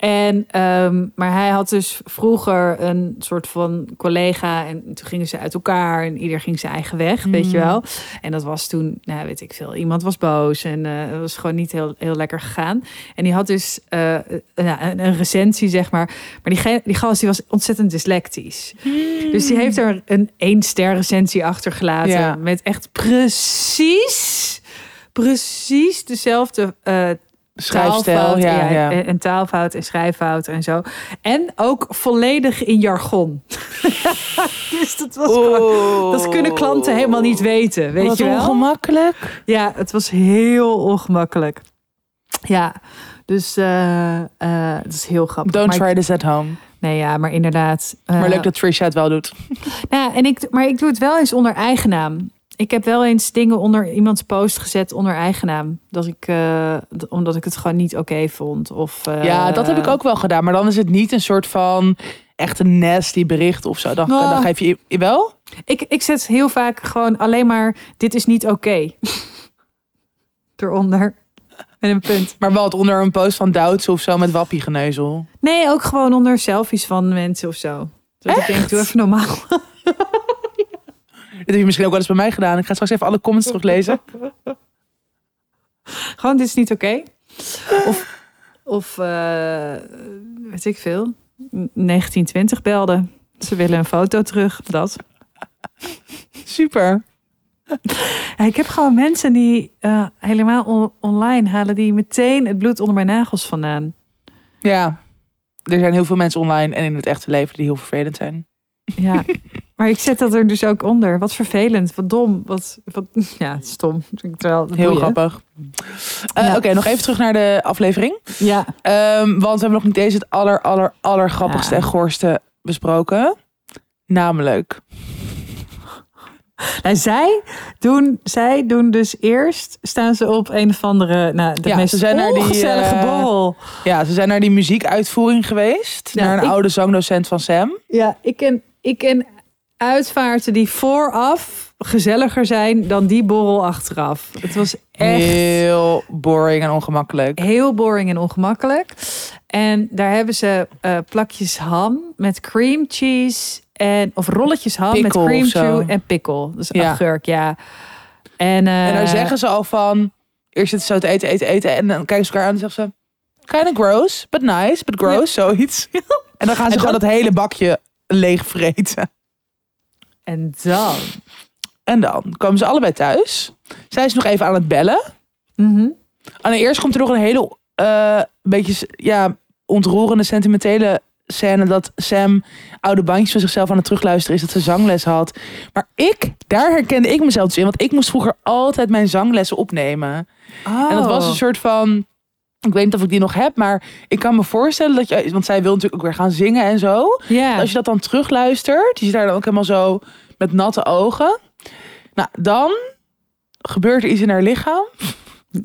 En, ehm, maar hij had dus vroeger een soort van collega. En toen gingen ze uit elkaar. En ieder ging zijn eigen weg, weet je Mm. wel. En dat was toen, nou weet ik veel. Iemand was boos. En eh, het was gewoon niet heel, heel lekker gegaan. En die had dus eh, een, een recensie, zeg maar. Maar die, die gast die was ontzettend dyslectisch. Dus die heeft er een één ster recensie achtergelaten. Ja. Met echt precies, precies dezelfde eh Schrijfstijl, ja, ja. En, taalfout en schrijffout en zo. En ook volledig in jargon. dus dat was gewoon... Dat kunnen klanten helemaal niet weten, weet Wat je wel? ongemakkelijk. Ja, het was heel ongemakkelijk. Ja, dus eh eh, is heel grappig. Don't maar try this at home. Nee, ja, maar inderdaad. Maar eh, leuk dat Trisha het wel doet. ja, en ik, maar ik doe het wel eens onder eigen naam. Ik heb wel eens dingen onder iemands post gezet onder eigen naam. Dat ik, eh, omdat ik het gewoon niet oké vond. Of, eh, Ja, dat heb ik ook wel gedaan. Maar dan is het niet een soort van echt een nasty bericht of zo. Dan, Oh. dan geef je je wel. Ik, ik zet heel vaak gewoon alleen maar: dit is niet oké. Eronder. Met een punt. Maar het onder een post van Douds of zo met wappiegeneuzel. Nee, ook gewoon onder selfies van mensen of zo. Dat ik denk, doe even normaal. Dit heb je misschien ook wel eens bij mij gedaan. Ik ga straks even alle comments teruglezen. Gewoon, dit is niet oké. Of, of eh, weet ik veel, 1920 belde. Ze willen een foto terug, dat. Super. Ja, ik heb gewoon mensen die eh, helemaal on- online halen... die meteen het bloed onder mijn nagels vandaan. Ja. Er zijn heel veel mensen online en in het echte leven die heel vervelend zijn. Ja, maar ik zet dat er dus ook onder. Wat vervelend, wat dom, wat... wat ja, stom. Terwijl, Heel grappig. Eh, Ja. Oké, nog even terug naar de aflevering. Ja, Ehm, want we hebben nog niet deze het aller, aller, aller grappigste Ja. en goorste besproken. Namelijk. Nou, zij doen, zij doen dus eerst, staan ze op een of andere, nou, de Ja, meest ze zijn naar die, eh, borrel. Ja, ze zijn naar die muziekuitvoering geweest. Ja, naar een ik- oude zangdocent van Sam. Ja, ik ken, ik ken uitvaarten die vooraf gezelliger zijn dan die borrel achteraf. Het was echt Heel boring en ongemakkelijk. heel boring en ongemakkelijk. En daar hebben ze eh, plakjes ham met cream cheese en of rolletjes ham Pickle met cream cheese en pickle. Dus Ja. agurk, ja. En, eh, En daar zeggen ze al van... Eerst zitten ze zo te eten, eten, eten. En dan kijken ze elkaar aan en zeggen ze... Kind of gross, but nice, but gross, zoiets. En dan gaan ze En gewoon dat- dat hele bakje leeg vreten. En dan. En dan komen ze allebei thuis. Zij is nog even aan het bellen. Mhm. En eerst komt er nog een hele eh, beetje ja, ontroerende, sentimentele scène dat Sam oude bandjes van zichzelf aan het terugluisteren is dat ze zangles had. Maar ik, daar herkende ik mezelf dus in, want ik moest vroeger altijd mijn zanglessen opnemen. En dat was Oh. een soort van, ik weet niet of ik die nog heb, maar ik kan me voorstellen dat je, want zij wil natuurlijk ook weer gaan zingen en zo. Ja. Als je dat dan terugluistert, je zit daar dan ook helemaal zo met natte ogen. Nou, dan gebeurt er iets in haar lichaam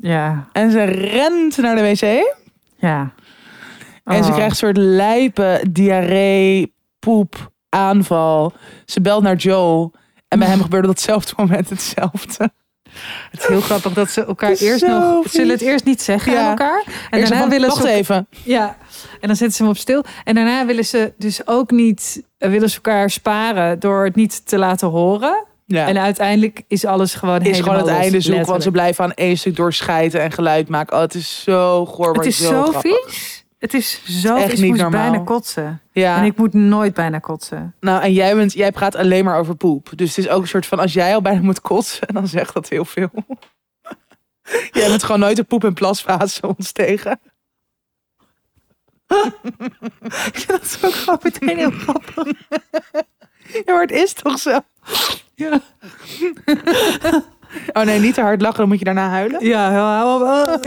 Ja. en ze rent naar de wc. Ja. En ze Oh. krijgt een soort lijpe diarree, poep, aanval. Ze belt naar Joe. En bij hem gebeurde op datzelfde moment hetzelfde. Het is heel grappig dat ze elkaar eerst nog... vies. Ze zullen het eerst niet zeggen Ja. aan elkaar. En Eerst daarna willen wacht ze... even. Ja. En dan zetten ze hem op stil. En daarna willen ze dus ook niet... eh, willen ze elkaar sparen door het niet te laten horen. Ja. En uiteindelijk is alles gewoon is gewoon het einde zoek, want ze blijven aan één stuk doorschijten en geluid maken. Oh, het is zo goor, maar Het is zo vies. Het is zo echt niet Ik moest normaal. bijna kotsen. Ja, En ik moet nooit bijna kotsen. nou en jij, bent, jij praat alleen maar over poep. Dus het is ook een soort van, als jij al bijna moet kotsen, dan zegt dat heel veel. jij bent gewoon nooit de poep- en plasfase ontstegen. Dat is ook gewoon meteen heel grappig. Ja, maar het is toch zo? Ja. Oh nee, niet te hard lachen, dan moet je daarna huilen. Ja, hou op.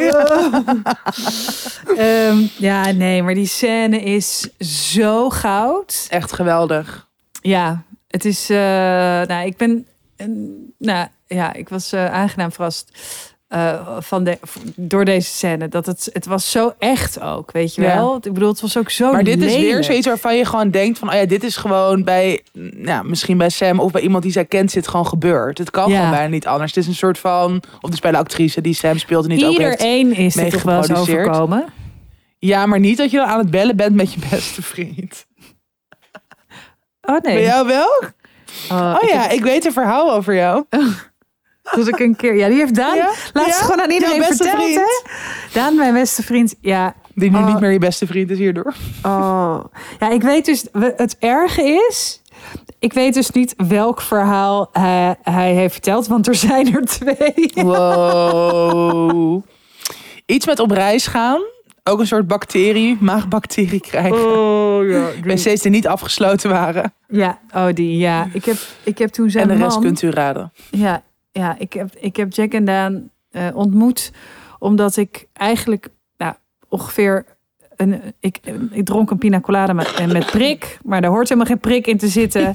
Ehm, ja, nee, maar die scène is zo goud. Echt geweldig. Ja, het is. eh, nou, ik ben. eh, nou ja, ik was eh, aangenaam verrast. Eh, van de, door deze scène. Dat het, het was zo echt ook, weet je Ja. wel. Ik bedoel, het was ook zo Maar dit is weer zoiets waarvan je gewoon denkt van... Oh ja, dit is gewoon bij, nou, misschien bij Sam of bij iemand die zij kent zit gewoon gebeurd. Het kan Ja. gewoon bijna niet anders. Het is een soort van... Of dus bij de actrice die Sam speelt en niet ook heeft. Iedereen is dit toch wel overkomen. Ja, maar niet dat je dan aan het bellen bent met je beste vriend. Oh nee. Bij jou wel? Oh, Oh ik ja, heb- ik weet een verhaal over jou. Dat ik een keer. Ja, die heeft Daan Ja? laatst Ja? gewoon aan iedereen verteld. vriend? Hè? Daan, mijn beste vriend. Ja, Die nu Oh. niet meer je beste vriend is hierdoor. Oh, ja, ik weet dus, het erge is, ik weet dus niet welk verhaal hij, hij heeft verteld, want er zijn er twee. Wow. Iets met op reis gaan. Ook een soort bacterie, maagbacterie krijgen. Oh ja. wc's die niet afgesloten waren. Ja, oh die, ja. Ik heb, ik heb toen zijn en de rest man, kunt u raden. ja, ja, ik heb, ik heb Jack en Daan eh, ontmoet, omdat ik eigenlijk, nou, ongeveer een, ik, ik dronk een pina colada met, met prik, maar daar hoort helemaal geen prik in te zitten.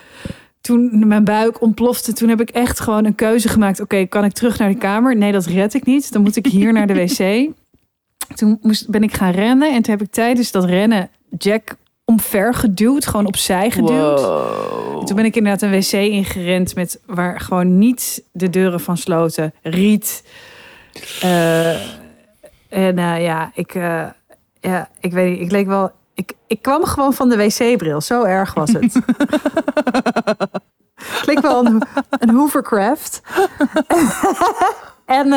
toen mijn buik ontplofte, toen heb ik echt gewoon een keuze gemaakt. Oké, kan ik terug naar de kamer? Nee, dat red ik niet. Dan moet ik hier naar de wc. Toen moest, ben ik gaan rennen en toen heb ik tijdens dat rennen Jack omver geduwd, gewoon opzij geduwd. Wow. Toen ben ik inderdaad een wc ingerend met waar gewoon niet de deuren van sloten. Riet. Eh, en eh, ja, ik, eh, ja, ik weet niet, ik leek wel. Ik, ik kwam gewoon van de wc-bril. Zo erg was het. ik leek wel een, een Hoovercraft. en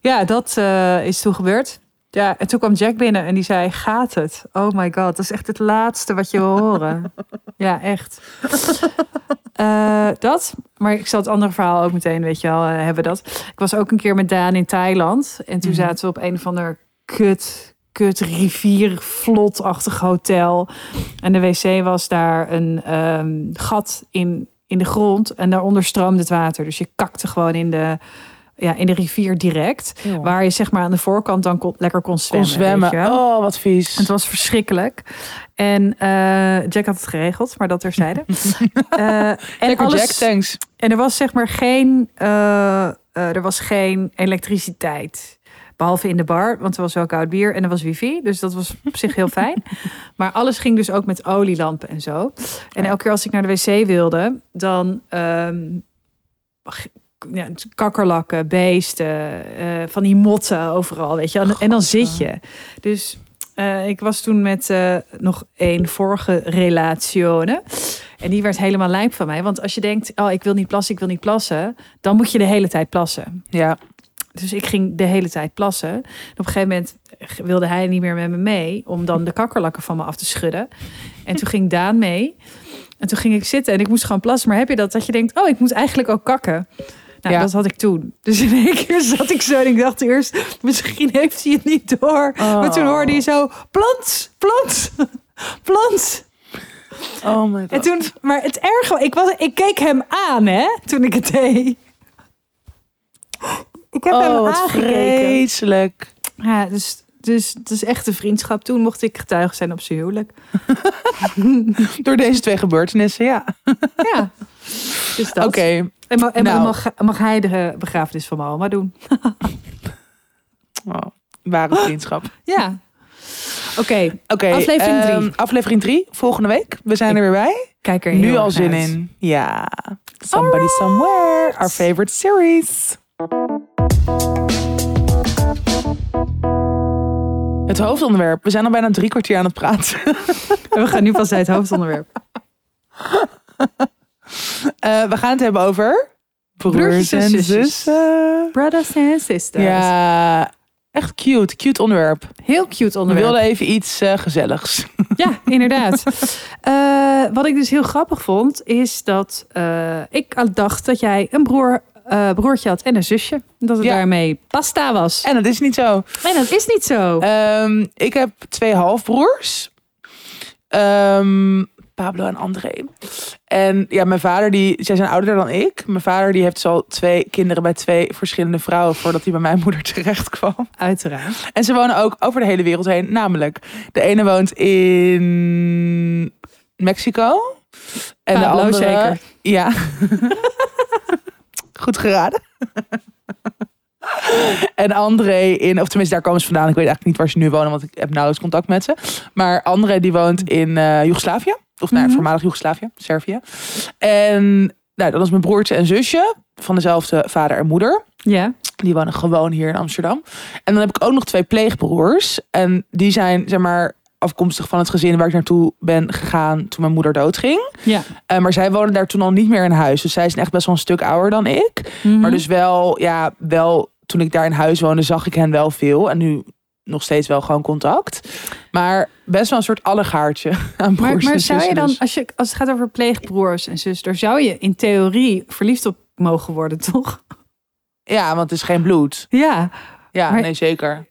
ja, dat is toen gebeurd. Ja, en toen kwam Jack binnen en die zei: Gaat het? Oh my god, dat is echt het laatste wat je wil horen. ja, echt. Eh, dat. Maar ik zal het andere verhaal ook meteen, weet je wel, eh, hebben dat. Ik was ook een keer met Daan in Thailand. En toen Mhm. zaten we op een of ander kut, kut riviervlotachtig hotel. En de wc was daar een ehm, gat in, in de grond. En daaronder stroomde het water. Dus je kakte gewoon in de, ja, in de rivier direct. Waar je zeg maar aan de voorkant dan kon, lekker kon zwemmen. kon. Oh, wat vies. Het was verschrikkelijk. En eh, Jack had het geregeld, maar dat terzijde. Eh en, Lekker alles, Jack, thanks. en er was zeg maar geen, eh, er was geen elektriciteit. Behalve in de bar, want er was wel koud bier en er was wifi. Dus dat was op zich heel fijn. Maar alles ging dus ook met olielampen en zo. En elke keer als ik naar de wc wilde, dan... ehm, ja, kakkerlakken, beesten, eh, van die motten overal, weet je. En, en dan zit je. Dus eh, ik was toen met eh, nog een vorige relatione. En die werd helemaal lijp van mij. Want als je denkt, oh, ik wil niet plassen, ik wil niet plassen. Dan moet je de hele tijd plassen. Ja. Dus ik ging de hele tijd plassen. En op een gegeven moment wilde hij niet meer met me mee. Om dan de kakkerlakken van me af te schudden. En toen ging Daan mee. En toen ging ik zitten en ik moest gewoon plassen. Maar heb je dat? Dat je denkt, oh, ik moet eigenlijk ook kakken. Nou, Ja. dat had ik toen. Dus in één keer zat ik zo en ik dacht eerst, misschien heeft hij het niet door. Maar toen hoorde je zo, plant, plant, plant. Oh my En god. toen, maar het erge, ik, was, ik keek hem aan, hè, toen ik het deed. Ik heb hem Oh, wat aangekeken. vreselijk. Ja, dus, dus het is echt een vriendschap. Toen mocht ik getuige zijn op zijn huwelijk. Door deze twee gebeurtenissen, ja. Ja, dus dat. Oké. En, ma- en Nou. mag, mag hij de begrafenis van mijn oma doen? Oh, ware vriendschap. Ja. Oké. Aflevering drie. ehm, aflevering volgende week. We zijn er weer bij. kijk er Nu al zin uit. in. Ja. Somebody Somewhere. Our favorite series. Het hoofdonderwerp. We zijn al bijna drie kwartier aan het praten. En we gaan nu pas bij het hoofdonderwerp. Eh, we gaan het hebben over... Broertjes en en zussen. Brothers and sisters. Ja, echt cute. Cute onderwerp. Heel cute We onderwerp. wilden even iets eh, gezelligs. Ja, inderdaad. Eh, wat ik dus heel grappig vond, is dat ik al dacht dat jij een broer, broertje had en een zusje. Dat het Ja. daarmee pasta was. En dat is niet zo. En dat is niet zo. Ehm, ik heb twee halfbroers. Ehm, Pablo en André. En ja, mijn vader, die, zij zijn ouder dan ik. Mijn vader die heeft dus al twee kinderen bij twee verschillende vrouwen voordat hij bij mijn moeder terecht kwam. Uiteraard. En ze wonen ook over de hele wereld heen. Namelijk, de ene woont in Mexico. En de andere... zeker. Ja. Goed geraden. en André in, of tenminste daar komen ze vandaan. Ik weet eigenlijk niet waar ze nu wonen, want ik heb nauwelijks contact met ze. Maar André die woont in uh, Joegoslavië. Of nou, Mhm. voormalig Joegoslavië, Servië. En nou, dat is mijn broertje en zusje van dezelfde vader en moeder. Ja. Die wonen gewoon hier in Amsterdam. En dan heb ik ook nog twee pleegbroers. En die zijn, zeg maar, afkomstig van het gezin waar ik naartoe ben gegaan toen mijn moeder doodging. Ja. Uh, maar zij wonen daar toen al niet meer in huis. Dus zij zijn echt best wel een stuk ouder dan ik. Mhm. Maar dus wel, ja, wel toen ik daar in huis woonde, zag ik hen wel veel. En nu nog steeds wel gewoon contact. Maar best wel een soort allegaartje aan broers Maar, maar en zou je dan, als, je, als het gaat over pleegbroers en zus, daar zou je in theorie verliefd op mogen worden, toch? Ja, want het is geen bloed. Ja, Ja, Maar- nee, zeker.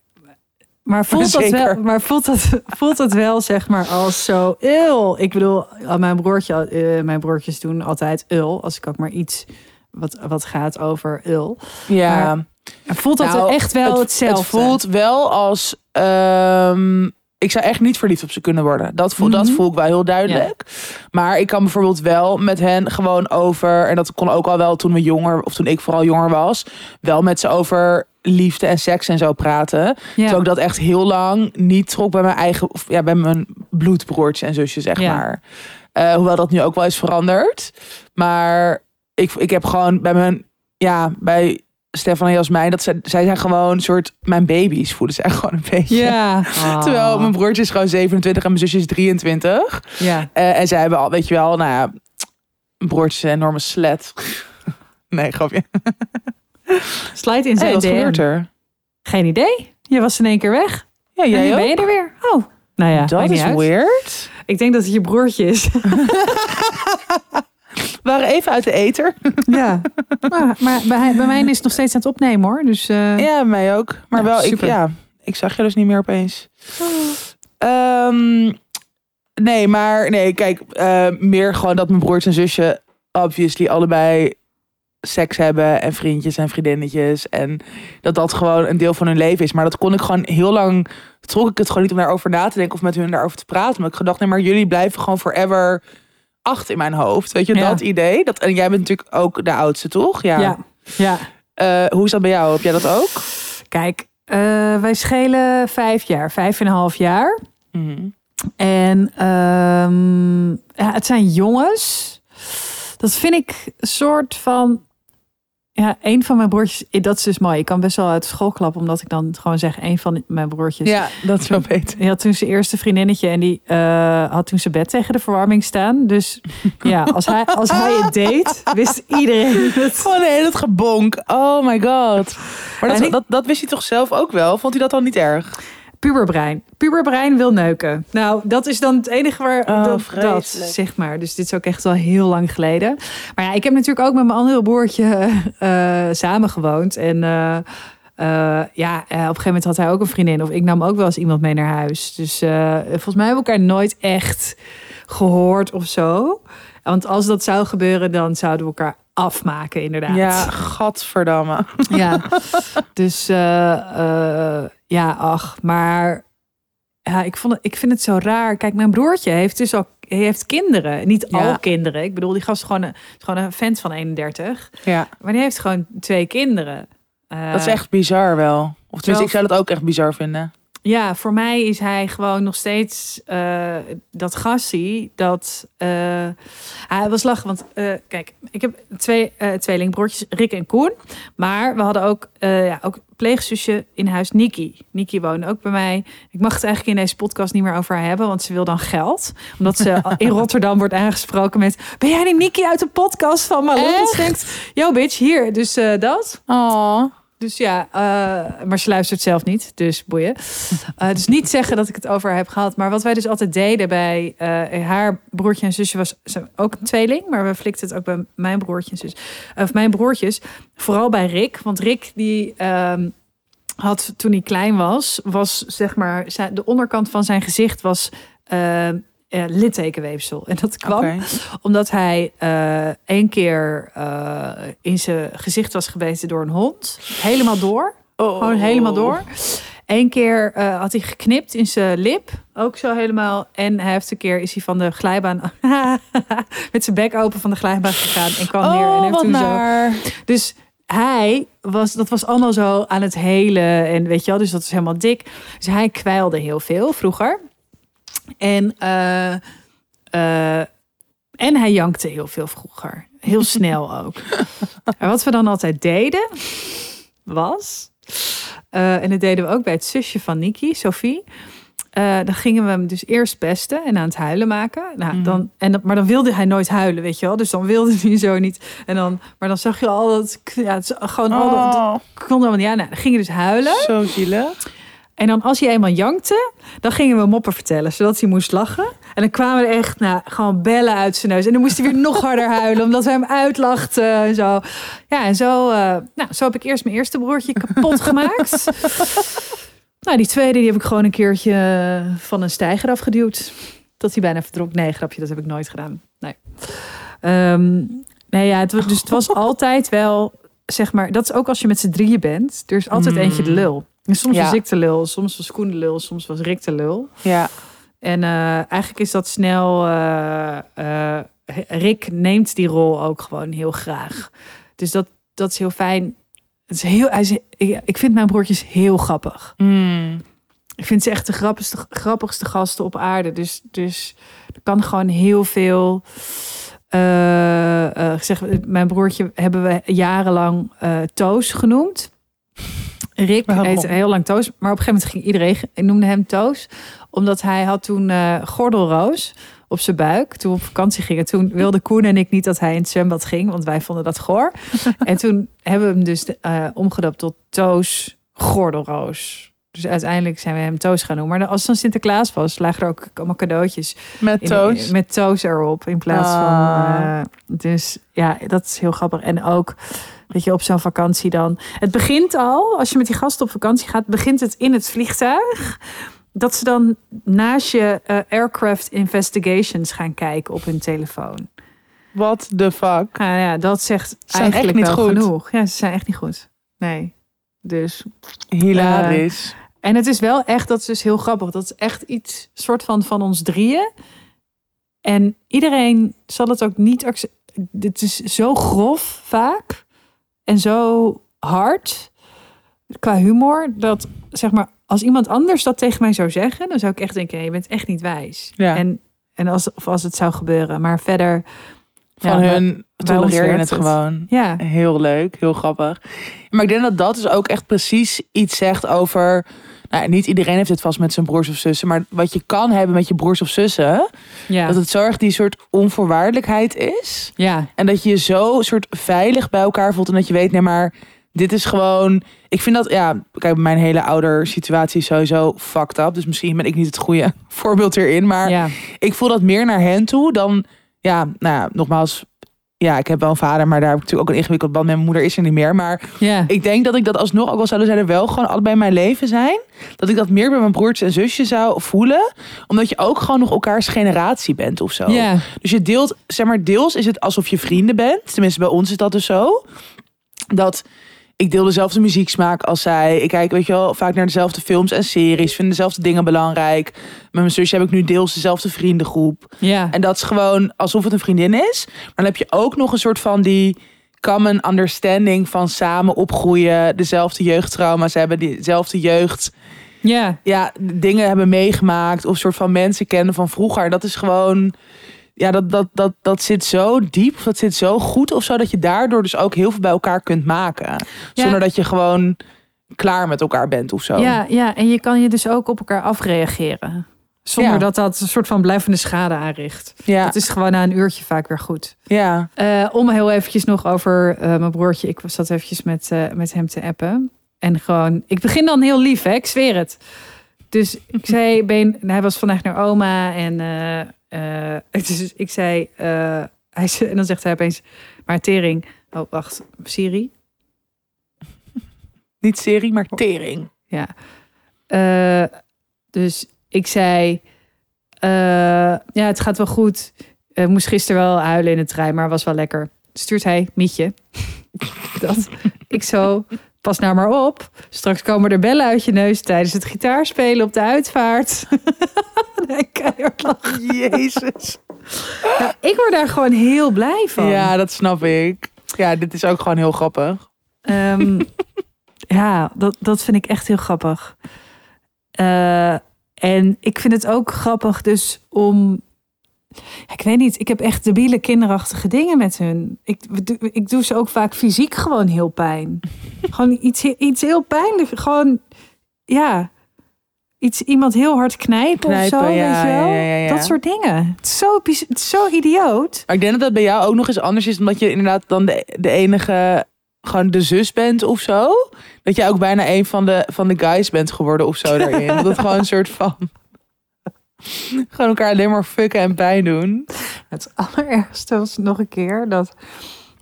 maar voelt dat Zeker. wel, maar voelt dat, voelt dat wel zeg maar als zo il? Ik bedoel, mijn broertje, eh, mijn broertjes doen altijd ul, als ik ook maar iets wat, wat gaat over ul. Ja. Maar Voelt dat Nou, echt wel het, hetzelfde? Het voelt wel als. ehm, ik zou echt niet verliefd op ze kunnen worden. Dat voel, dat Mhm. voel ik wel heel duidelijk. Maar ik kan bijvoorbeeld wel met hen gewoon over. En dat kon ook al wel toen we jonger, of toen ik vooral jonger was. Wel met ze over liefde en seks en zo praten. ja. Terwijl ik dat echt heel lang niet trok bij mijn eigen. Of ja, bij mijn bloedbroertje en zusje, zeg Ja. maar. Eh, hoewel dat nu ook wel is veranderd. Maar ik, ik heb gewoon bij mijn. Ja, bij Stefan en Jasmijn, dat zij, zij zijn gewoon een soort mijn baby's, voelen zij gewoon een beetje. Ja. Terwijl mijn broertje is gewoon 27 en mijn zusje is 23. Ja. Eh, en zij hebben al, weet je wel, nou ja, een broertje is een enorme slet. Nee, grapje. Slijt in Hey, zijn wat DM. gebeurt er? Geen idee. Je was in één keer weg. Ja, en nu jij ben je er weer. Oh, nou ja, dat is weird. Ik denk dat het je broertje is. We waren even uit de eter. ja. Maar, maar bij, bij mij is het nog steeds aan het opnemen hoor. Dus eh, Ja, mij ook. Maar Ja, wel, ik, ja, ik zag je dus niet meer opeens. Ehm, nee, maar nee, kijk, eh, meer gewoon dat mijn broertje en zusje obviously allebei seks hebben en vriendjes en vriendinnetjes en dat dat gewoon een deel van hun leven is. Maar dat kon ik gewoon heel lang trok ik het gewoon niet om daarover na te denken of met hun daarover te praten. Maar ik gedacht, nee, maar jullie blijven gewoon forever acht in mijn hoofd. Weet je, Ja. dat idee. Dat, en jij bent natuurlijk ook de oudste, toch? Ja. ja. ja. Eh, hoe is dat bij jou? Heb jij dat ook? Kijk, eh, wij schelen vijf jaar, vijf en een half jaar. Mhm. En ehm, ja, het zijn jongens. Dat vind ik een soort van. Ja, een van mijn broertjes. Dat is dus mooi. Ik kan best wel uit school klappen, omdat ik dan gewoon zeg: een van mijn broertjes. Ja, dat is wel beter. Die had toen zijn eerste vriendinnetje en die eh, had toen zijn bed tegen de verwarming staan. Dus ja, als hij, als hij het deed, wist iedereen het. Gewoon een hele gebonk. Oh my god. Maar dat, dat, dat wist hij toch zelf ook wel? Vond hij dat dan niet erg? Puberbrein. Puberbrein wil neuken. Nou, dat is dan het enige waar Oh, dat, zeg maar. Dus dit is ook echt wel heel lang geleden. Maar ja, ik heb natuurlijk ook met mijn andere broertje eh samen gewoond. En eh, eh, ja, eh, op een gegeven moment had hij ook een vriendin. Of ik nam ook wel eens iemand mee naar huis. Dus eh, volgens mij hebben we elkaar nooit echt gehoord of zo. Want als dat zou gebeuren, dan zouden we elkaar afmaken, inderdaad. Ja, gadverdamme. Ja, dus eh, eh, ja, ach, maar ja, ik, vond het, ik vind het zo raar. Kijk, mijn broertje heeft dus al hij heeft kinderen. Niet Ja. al kinderen. Ik bedoel, die gast is gewoon een, is gewoon een vent van 31. Ja, Maar die heeft gewoon twee kinderen. Eh, dat is echt bizar wel. Of tenminste, ik zou dat ook echt bizar vinden. Ja, voor mij is hij gewoon nog steeds eh, dat gassie. Dat eh, hij was lachen, want eh, kijk, ik heb twee tweelingbroertjes, Rick en Koen. Maar we hadden ook, ja, ook pleegzusje in huis, Niki. Niki woonde ook bij mij. Ik mag het eigenlijk in deze podcast niet meer over haar hebben, want ze wil dan geld. Omdat ze in Rotterdam wordt aangesproken met: Ben jij die Niki uit de podcast van Malou? Denkt: Yo, bitch, hier. Dus dat. Oh. Dus ja, eh, maar ze luistert zelf niet, dus boeien. Eh, dus niet zeggen dat ik het over heb gehad. Maar wat wij dus altijd deden bij eh, haar broertje en zusje was ze ook een tweeling. Maar we flikten het ook bij mijn broertje en zus. Of mijn broertjes. Vooral bij Rick. Want Rick die ehm, had toen hij klein was, was zeg maar de onderkant van zijn gezicht was eh, littekenweefsel. En dat kwam omdat hij eh één keer eh, in zijn gezicht was gebeten door een hond. Helemaal door. Oh. Gewoon helemaal door. Eén keer had hij geknipt in zijn lip. Ook zo helemaal. En hij heeft een keer is hij van de glijbaan... met zijn bek open van de glijbaan gegaan. En kwam neer. En Oh, heeft wat toen zo... Dus hij was, dat was allemaal zo aan het hele en weet je wel, dus dat is helemaal dik. Dus hij kwijlde heel veel vroeger. En, eh, eh, en hij jankte heel veel vroeger. Heel snel ook. en wat we dan altijd deden, was... eh, en dat deden we ook bij het zusje van Niki, Sophie. Dan gingen we hem dus eerst pesten en aan het huilen maken. Nou, Mhm. dan, en, maar dan wilde hij nooit huilen, weet je wel. Dus dan wilde hij zo niet. En dan, maar dan zag je al dat... Ja, het gewoon al dat, Oh, kon helemaal niet aan. Nou, dan ging je dus huilen. zo zielig. En dan als hij eenmaal jankte, dan gingen we moppen vertellen, zodat hij moest lachen. En dan kwamen er echt nou, gewoon bellen uit zijn neus. En dan moest hij weer nog harder huilen, omdat we hem uitlachten en zo. Ja, en zo, eh, nou, zo heb ik eerst mijn eerste broertje kapot gemaakt. nou, die tweede die heb ik gewoon een keertje van een steiger afgeduwd. Tot hij bijna verdronk. Nee, grapje, dat heb ik nooit gedaan. Nee. Ehm, nee, ja, het was, dus het was altijd wel, zeg maar, dat is ook als je met z'n drieën bent. Er is altijd Mm. eentje de lul. En soms Ja. was ik de lul, soms was Koen de lul, soms was Rick de lul. Ja. En eh, eigenlijk is dat snel. eh, eh, Rick neemt die rol ook gewoon heel graag. Dus dat, dat is heel fijn. Het is heel, hij is, ik, ik vind mijn broertjes heel grappig. Mm. Ik vind ze echt de grappigste, grappigste gasten op aarde. Dus, dus er kan gewoon heel veel. zeg, mijn broertje hebben we jarenlang Toos genoemd. Rick heette heel lang Toos. Maar op een gegeven moment ging iedereen noemde hem Toos. Omdat hij had toen eh gordelroos op zijn buik. Toen we op vakantie gingen. Toen wilde Koen en ik niet dat hij in het zwembad ging. Want wij vonden dat goor. en toen hebben we hem dus eh omgedoopt tot Toos Gordelroos. Dus uiteindelijk zijn we hem Toos gaan noemen. Maar als het dan Sinterklaas was, lagen er ook allemaal cadeautjes. Met in- toast. met Toos erop. In plaats Ah. van... eh, dus ja, dat is heel grappig. En ook, weet je, op zo'n vakantie dan... Het begint al, als je met die gasten op vakantie gaat... begint het in het vliegtuig. Dat ze dan naast je eh, aircraft investigations gaan kijken op hun telefoon. What the fuck? Nou ja, dat zegt Zijn eigenlijk echt niet wel goed. genoeg. Ja, ze zijn echt niet goed. Nee. Dus Hilarisch. en het is wel echt, dat is dus heel grappig. Dat is echt iets soort van van ons drieën. En iedereen zal het ook niet accepteren. Het is zo grof vaak. En zo hard. Qua humor. Dat zeg maar, als iemand anders dat tegen mij zou zeggen. Dan zou ik echt denken, je bent echt niet wijs. Ja. En, en als, of als het zou gebeuren. Maar verder. Van ja, hun tolereer je het. gewoon. Ja, Heel leuk, heel grappig. Maar ik denk dat dat dus ook echt precies iets zegt over... Nou, niet iedereen heeft het vast met zijn broers of zussen. Maar wat je kan hebben met je broers of zussen... ja. dat het zo erg die soort onvoorwaardelijkheid is. ja. En dat je je zo soort veilig bij elkaar voelt. En dat je weet, nee maar dit is gewoon... Ik vind dat, ja, kijk, mijn hele ouder situatie is sowieso fucked up. Dus misschien ben ik niet het goede voorbeeld hierin. Maar ja. ik voel dat meer naar hen toe dan, ja, nou ja, nogmaals, ja, ik heb wel een vader, maar daar heb ik natuurlijk ook een ingewikkeld band met. Mijn moeder is er niet meer. Maar ja. ik denk dat ik dat alsnog, ook al zouden zij er wel gewoon allebei in mijn leven zijn, dat ik dat meer bij mijn broertjes en zusjes zou voelen. Omdat je ook gewoon nog elkaars generatie bent of zo. Dus je deelt, zeg maar, deels is het alsof je vrienden bent. Tenminste, bij ons is dat dus zo. Dat ik deel dezelfde muzieksmaak als zij. Ik kijk, weet je wel, vaak naar dezelfde films en series. Vind dezelfde dingen belangrijk. Met mijn zusje heb ik nu deels dezelfde vriendengroep. ja. En dat is gewoon alsof het een vriendin is. Maar dan heb je ook nog een soort van die common understanding van samen opgroeien. Dezelfde jeugdtrauma's hebben, dezelfde jeugd ja. ja, dingen hebben meegemaakt of soort van mensen kennen van vroeger. Dat is gewoon, ja, dat, dat, dat, dat zit zo diep, of dat zit zo goed of zo, dat je daardoor dus ook heel veel bij elkaar kunt maken. Zonder dat je gewoon klaar met elkaar bent of zo. Ja, ja, en je kan je dus ook op elkaar afreageren. Zonder Ja. dat dat een soort van blijvende schade aanricht. ja, Het is gewoon na een uurtje vaak weer goed. ja. Eh, om heel eventjes nog over eh, mijn broertje. Ik was zat eventjes met, eh, met hem te appen. En gewoon, ik begin dan heel lief, hè? ik zweer het. Dus ik zei, ben, hij was vandaag naar oma en eh, dus ik zei, eh, hij, en dan zegt hij opeens, maar tering. Oh, wacht, Siri? Niet serie, maar tering. Ja. Eh, dus ik zei, ja, het gaat wel goed. Ik moest gisteren wel huilen in de trein, maar was wel lekker. Stuurt hij, Mietje. dat ik zo, pas nou maar op. Straks komen er bellen uit je neus tijdens het gitaarspelen op de uitvaart. nee, keihard lachen. Jezus. Nou, ik word daar gewoon heel blij van. Ja, dat snap ik. Ja, dit is ook gewoon heel grappig. Ehm, ja, dat, dat vind ik echt heel grappig. Eh, en ik vind het ook grappig dus om... Ja, ik weet niet, ik heb echt debiele kinderachtige dingen met hun. Ik, ik doe ze ook vaak fysiek gewoon heel pijn. gewoon iets, iets heel pijnlijk. Gewoon, ja, iets, iemand heel hard knijpen, Knijpen, of zo, ja, weet je wel? ja, ja, ja. Dat soort dingen. Het is zo, het is zo idioot. Maar ik denk dat dat bij jou ook nog eens anders is, omdat je inderdaad dan de, de enige, gewoon de zus bent of zo. Dat jij ook bijna een van de, van de guys bent geworden of zo daarin. dat gewoon een soort van. Gewoon elkaar alleen maar fucken en pijn doen. Het allerergste was nog een keer dat...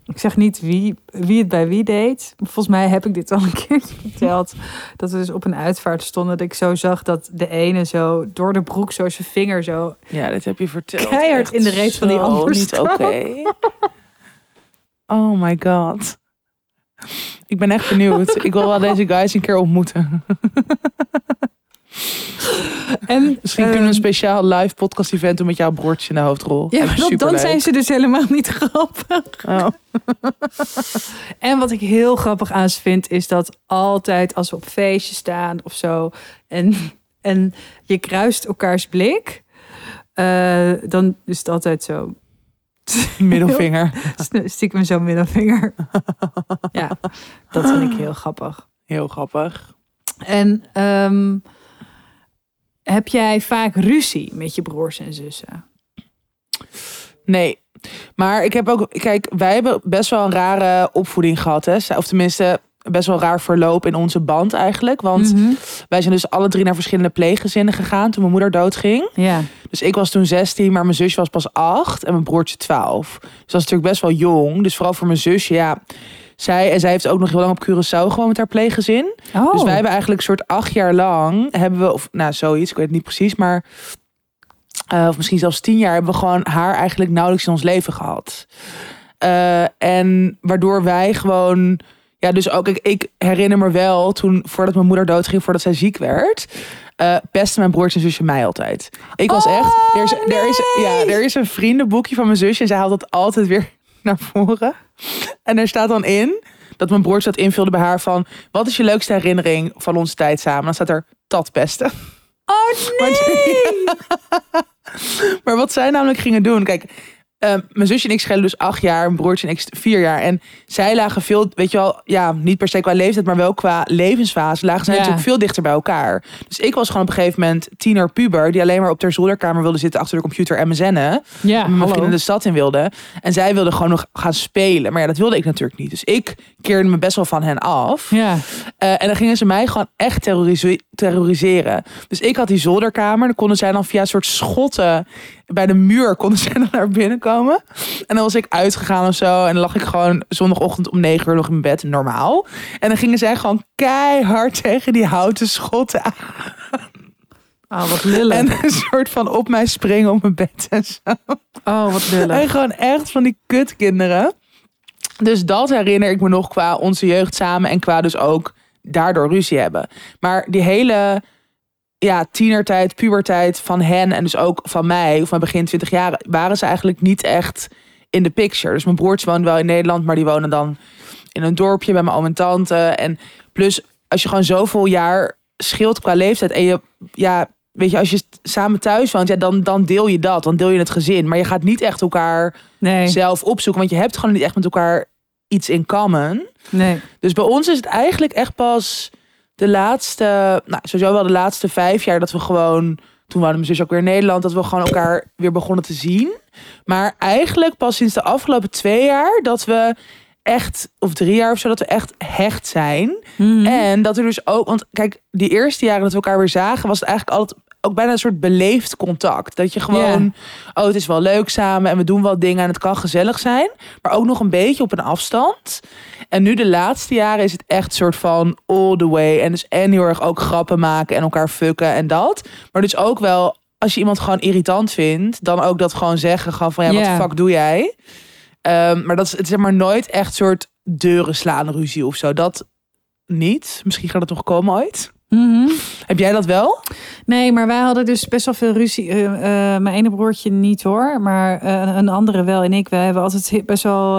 Ik zeg niet wie, wie het bij wie deed. Volgens mij heb ik dit al een keer verteld. Dat we dus op een uitvaart stonden. Dat ik zo zag dat de ene zo door de broek zo zijn vinger zo... Ja, dit heb je verteld. Keihard Echt in de reet van die andere Niet oké. Oh my god. Ik ben echt benieuwd. Ik wil wel deze guys een keer ontmoeten. En, Misschien kunnen we ehm, een speciaal live podcast event doen met jouw broertje in de hoofdrol. Ja, maar dan, zijn ze dus helemaal niet grappig. Oh. En wat ik heel grappig aan ze vind, is dat altijd als we op feestje staan of zo. En, en je kruist elkaars blik. eh, dan is het altijd zo. Middelvinger. Stiekem zo'n middelvinger. ja, dat vind ik heel grappig. Heel grappig. En ehm, heb jij vaak ruzie met je broers en zussen? Nee. Maar ik heb ook, kijk, wij hebben best wel een rare opvoeding gehad. Hè? Of tenminste, best wel raar verloop in onze band eigenlijk. Want Mhm. wij zijn dus alle drie naar verschillende pleeggezinnen gegaan toen mijn moeder doodging. Ja. Dus ik was toen 16, maar mijn zusje was pas 8 en mijn broertje 12. Dus dat is natuurlijk best wel jong. Dus vooral voor mijn zusje, ja. Zij, en zij heeft ook nog heel lang op Curaçao gewoon met haar pleeggezin. Oh. Dus wij hebben eigenlijk een soort acht jaar lang hebben we, of nou zoiets, ik weet het niet precies, maar eh, of misschien zelfs tien jaar hebben we gewoon haar eigenlijk nauwelijks in ons leven gehad. Eh, en waardoor wij gewoon, ja, dus ook ik, ik herinner me wel toen voordat mijn moeder doodging, voordat zij ziek werd. eh pestte mijn broertje en zusje mij altijd. Ik was Oh, echt. Er is, er, is, ja, er is een vriendenboekje van mijn zusje en zij haalt dat altijd weer naar voren. En er staat dan in dat mijn broertje dat invulde bij haar van... wat is je leukste herinnering van onze tijd samen? Dan staat er tatpesten. Oh nee! Maar wat zij namelijk gingen doen... Kijk, eh, mijn zusje en ik schelen dus acht jaar. Mijn broertje en ik vier jaar. En zij lagen veel, weet je wel... Ja, niet per se qua leeftijd, maar wel qua levensfase... lagen zij Ja. natuurlijk veel dichter bij elkaar. Dus ik was gewoon op een gegeven moment tiener puber... die alleen maar op ter zolderkamer wilde zitten achter de computer en me zennen. Ja, mijn vrienden de stad in wilde. En zij wilde gewoon nog gaan spelen. Maar ja, dat wilde ik natuurlijk niet. Dus ik keerde me best wel van hen af. Ja. Eh, en dan gingen ze mij gewoon echt terrorise- terroriseren. Dus ik had die zolderkamer. Dan konden zij dan via een soort schotten bij de muur konden zij dan naar binnen komen. En dan was ik uitgegaan of zo. En dan lag ik gewoon zondagochtend om negen uur nog in bed, normaal. En dan gingen zij gewoon keihard tegen die houten schotten aan. Oh, wat lullig. En een soort van op mij springen op mijn bed en zo. oh, wat lullig. En gewoon echt van die kutkinderen. Dus dat herinner ik me nog qua onze jeugd samen. En qua dus ook daardoor ruzie hebben. Maar die hele ja, tienertijd, pubertijd van hen en dus ook van mij, of mijn begin 20 jaar, waren ze eigenlijk niet echt in de picture. Dus mijn broertje woonde wel in Nederland, maar die wonen dan in een dorpje bij mijn oom en tante. En plus, als je gewoon zoveel jaar scheelt qua leeftijd en je, ja, weet je, als je samen thuis woont, ja, dan, dan deel je dat, dan deel je het gezin. Maar je gaat niet echt elkaar Nee, zelf opzoeken, want je hebt gewoon niet echt met elkaar iets in common. nee. Dus bij ons is het eigenlijk echt pas de laatste, nou sowieso wel de laatste vijf jaar dat we gewoon, toen waren mijn zus ook weer in Nederland, dat we gewoon elkaar weer begonnen te zien. Maar eigenlijk pas sinds de afgelopen twee jaar dat we echt, of drie jaar of zo, dat we echt hecht zijn. Mhm. En dat er dus ook, want kijk, die eerste jaren dat we elkaar weer zagen, was het eigenlijk altijd ook bijna een soort beleefd contact. Dat je gewoon, oh, het is wel leuk samen en we doen wel dingen en het kan gezellig zijn, maar ook nog een beetje op een afstand. En nu de laatste jaren is het echt soort van all the way. En dus en heel erg ook grappen maken en elkaar fucken en dat. Maar dus ook wel, als je iemand gewoon irritant vindt, dan ook dat gewoon zeggen. Gewoon van, ja, wat de fuck doe jij? Ehm, maar dat is het is zeg maar nooit echt soort deuren slaan ruzie of zo. Dat niet. Misschien gaat het nog komen ooit. Mhm. Heb jij dat wel? Nee, maar wij hadden dus best wel veel ruzie. Eh, eh, mijn ene broertje niet hoor, maar eh, een andere wel. En ik, wij hebben altijd best wel,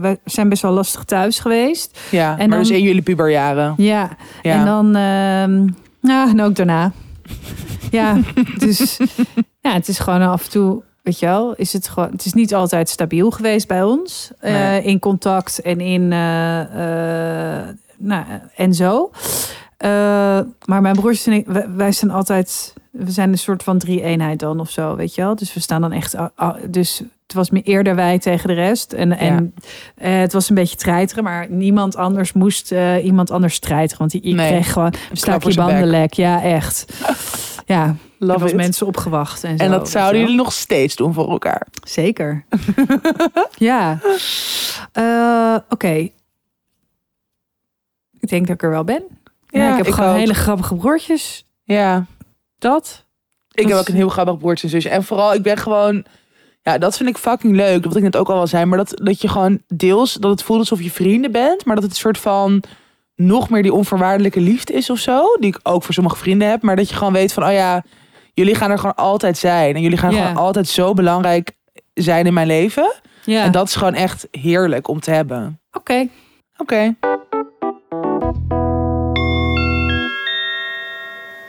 wij zijn best wel lastig thuis geweest. Ja, en maar dan, dus in jullie puberjaren. Ja, ja. en dan, nou, en ook daarna. ja, dus ja, het is gewoon af en toe Weet je wel, is het gewoon. Het is niet altijd stabiel geweest bij ons. Nee. in contact en in. nou, en zo. Uh, maar mijn broertjes en ik, wij, zijn altijd, we zijn een soort van drie-eenheid dan of zo, weet je wel. Dus we staan dan echt, dus het was meer eerder wij tegen de rest. En, en uh, het was een beetje treiteren, maar niemand anders moest uh, iemand anders treiteren. Want die, nee. kreeg gewoon een stakje bandenlek. Ja, echt. ja, er was mensen opgewacht. En, zo, en dat zouden jullie nog steeds doen voor elkaar? Zeker. ja. Oké. Okay. Ik denk dat ik er wel ben. Ja, ik heb gewoon hele grappige broertjes. Ja. Dat. Ik heb ook een heel grappig broertje en zusje. En vooral, ik ben gewoon... Ja, dat vind ik fucking leuk. Wat ik net ook al wel zei. Maar dat, dat je gewoon deels... Dat het voelt alsof je vrienden bent. Maar dat het een soort van... Nog meer die onvoorwaardelijke liefde is of zo. Die ik ook voor sommige vrienden heb. Maar dat je gewoon weet van... Oh ja, jullie gaan er gewoon altijd zijn. En jullie gaan gewoon altijd zo belangrijk zijn in mijn leven. Ja. En dat is gewoon echt heerlijk om te hebben. Oké. Oké.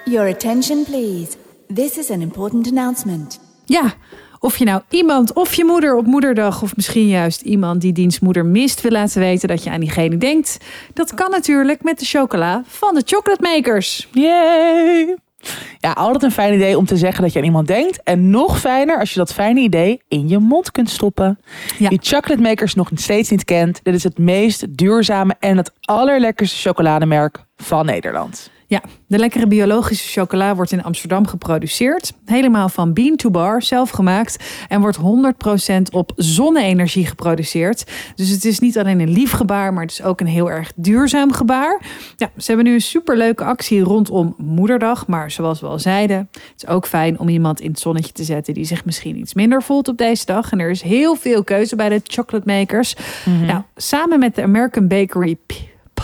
Your attention please. This is an important announcement. Ja, of je nou iemand of je moeder op moederdag of misschien juist iemand die dienstmoeder mist wil laten weten dat je aan diegene denkt. Dat kan natuurlijk met de chocola van de Chocolate Makers. Yay! Ja, altijd een fijn idee om te zeggen dat je aan iemand denkt. En nog fijner als je dat fijne idee in je mond kunt stoppen. Ja. Die chocolate makers nog steeds niet kent. Dit is het meest duurzame en het allerlekkerste chocolademerk van Nederland. Ja, de lekkere biologische chocola wordt in Amsterdam geproduceerd. Helemaal van bean to bar, zelf gemaakt. En wordt 100% op zonne-energie geproduceerd. Dus het is niet alleen een lief gebaar, maar het is ook een heel erg duurzaam gebaar. Ja, ze hebben nu een superleuke actie rondom Moederdag. Maar zoals we al zeiden, het is ook fijn om iemand in het zonnetje te zetten die zich misschien iets minder voelt op deze dag. En er is heel veel keuze bij de chocolate makers. Mhm. Nou, samen met de American Bakery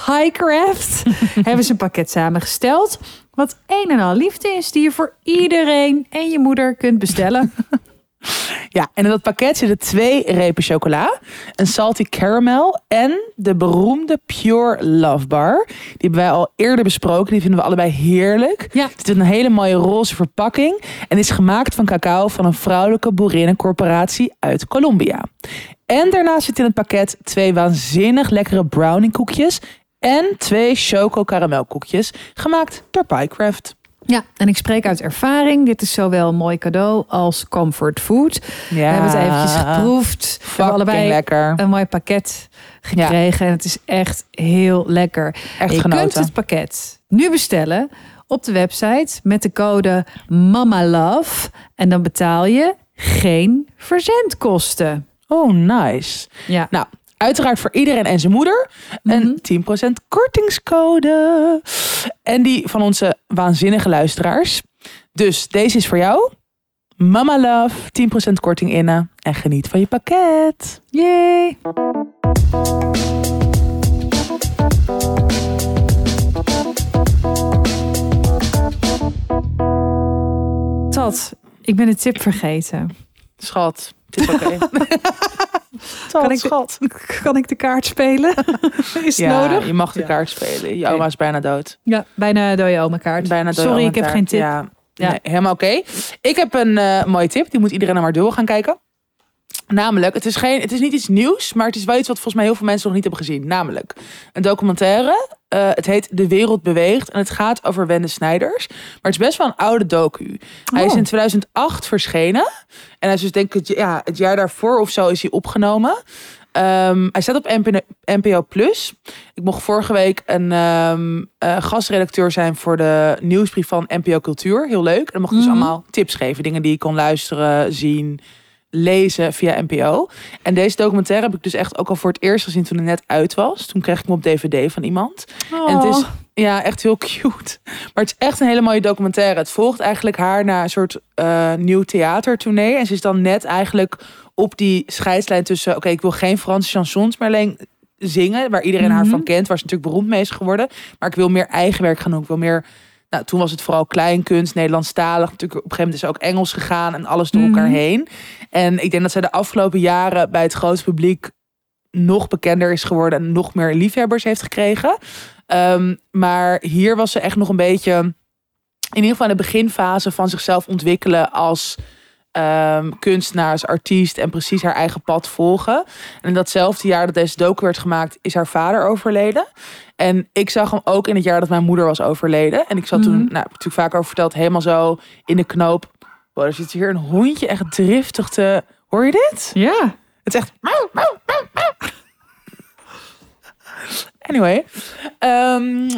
Piecraft hebben ze een pakket samengesteld. Wat een en al liefde is, die je voor iedereen en je moeder kunt bestellen. Ja, en in dat pakket zitten twee repen chocola, een salty caramel en de beroemde Pure Love Bar. Die hebben wij al eerder besproken. Die vinden we allebei heerlijk. Ja. Het is een hele mooie roze verpakking en is gemaakt van cacao van een vrouwelijke boerinnencorporatie uit Colombia. En daarnaast zit in het pakket twee waanzinnig lekkere brownie koekjes en twee choco karamelkoekjes gemaakt door Piecraft. Ja, en ik spreek uit ervaring. Dit is zowel een mooi cadeau als comfort food. Ja, we hebben het eventjes geproefd. We hebben allebei lekker. een mooi pakket gekregen. En het is echt heel lekker. Echt je genoten. kunt het pakket nu bestellen op de website met de code MAMALOVE. En dan betaal je geen verzendkosten. Oh, nice. Ja. Nou, Uiteraard voor iedereen en zijn moeder. Een 10% mhm. kortingscode. En die van onze waanzinnige luisteraars. Dus deze is voor jou. Mama Love, 10% korting innen. En geniet van je pakket. Yay! Tot, ik ben de tip vergeten. Schat, het is oké. kan, ik schat. De, kan ik de kaart spelen? is het ja, nodig? je mag de kaart spelen. Je oma is bijna dood. Ja, bijna dode oma kaart. Bijna Sorry, ik heb geen tip. Ja, ja. helemaal oké. Ik heb een uh, mooie tip. Die moet iedereen naar maar door gaan kijken. Namelijk, het is, geen, het is niet iets nieuws, maar het is wel iets wat volgens mij heel veel mensen nog niet hebben gezien. Namelijk een documentaire. Uh, het heet De Wereld Beweegt en het gaat over Wende Snijders. Maar het is best wel een oude docu. Hij is oh. in 2008 verschenen. En hij is dus denk ik het, ja, het jaar daarvoor of zo is hij opgenomen. Um, hij staat op NPO Plus. Ik mocht vorige week een um, uh, gastredacteur zijn voor de nieuwsbrief van NPO Cultuur. Heel leuk. En dan mocht ik dus mhm. allemaal tips geven. Dingen die ik kon luisteren, zien, lezen via NPO. En deze documentaire heb ik dus echt ook al voor het eerst gezien toen het net uit was. Toen kreeg ik hem op DVD van iemand. En het is oh. ja, echt heel cute. Maar het is echt een hele mooie documentaire. Het volgt eigenlijk haar naar een soort uh, nieuw theatertournee. En ze is dan net eigenlijk op die scheidslijn tussen... oké, ik wil geen Franse chansons meer alleen zingen... waar iedereen haar van mhm. kent, waar ze natuurlijk beroemd mee is geworden. Maar ik wil meer eigen werk gaan doen. Ik wil meer Nou, toen was het vooral kleinkunst, Nederlandstalig. Natuurlijk op een gegeven moment is ook Engels gegaan en alles door elkaar Mhm. heen. En ik denk dat zij de afgelopen jaren bij het grote publiek nog bekender is geworden en nog meer liefhebbers heeft gekregen. Ehm, maar hier was ze echt nog een beetje, in ieder geval in de beginfase van zichzelf ontwikkelen als ehm, kunstenaar, als artiest en precies haar eigen pad volgen. En in datzelfde jaar dat deze docu werd gemaakt, is haar vader overleden. En ik zag hem ook in het jaar dat mijn moeder was overleden. En ik zat toen, Mhm. nou, heb ik natuurlijk vaak over verteld, helemaal zo in de knoop. Wow, er zit hier een hondje echt driftig te. Hoor je dit? Ja. Het is echt. Anyway. ehm,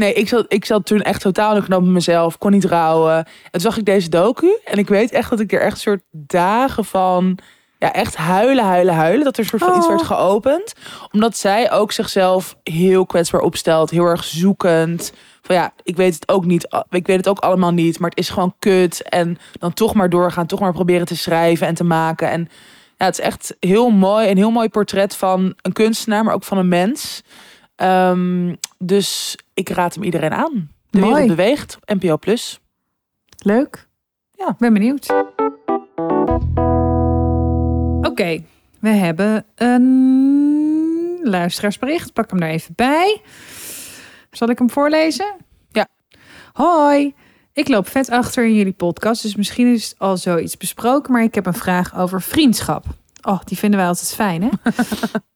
nee, ik zat, ik zat toen echt totaal in de knoop met mezelf. Kon niet rouwen. En toen zag ik deze docu. En ik weet echt dat ik er echt een soort dagen van... Ja, echt huilen, huilen, huilen. Dat er een soort van iets Oh. werd geopend. Omdat zij ook zichzelf heel kwetsbaar opstelt. Heel erg zoekend. Van ja, ik weet het ook niet. Ik weet het ook allemaal niet. Maar het is gewoon kut. En dan toch maar doorgaan. Toch maar proberen te schrijven en te maken. En ja, het is echt heel mooi. Een heel mooi portret van een kunstenaar, maar ook van een mens. Ehm, dus ik raad hem iedereen aan. De Mooi. wereld beweegt. NPO Plus. Leuk. Ja. Ben benieuwd. Oké, we hebben een luisteraarsbericht. Pak hem er even bij. Zal ik hem voorlezen? Ja. Hoi, ik loop vet achter in jullie podcast, dus misschien is het al zoiets besproken, maar ik heb een vraag over vriendschap. Oh, die vinden wij altijd fijn, hè?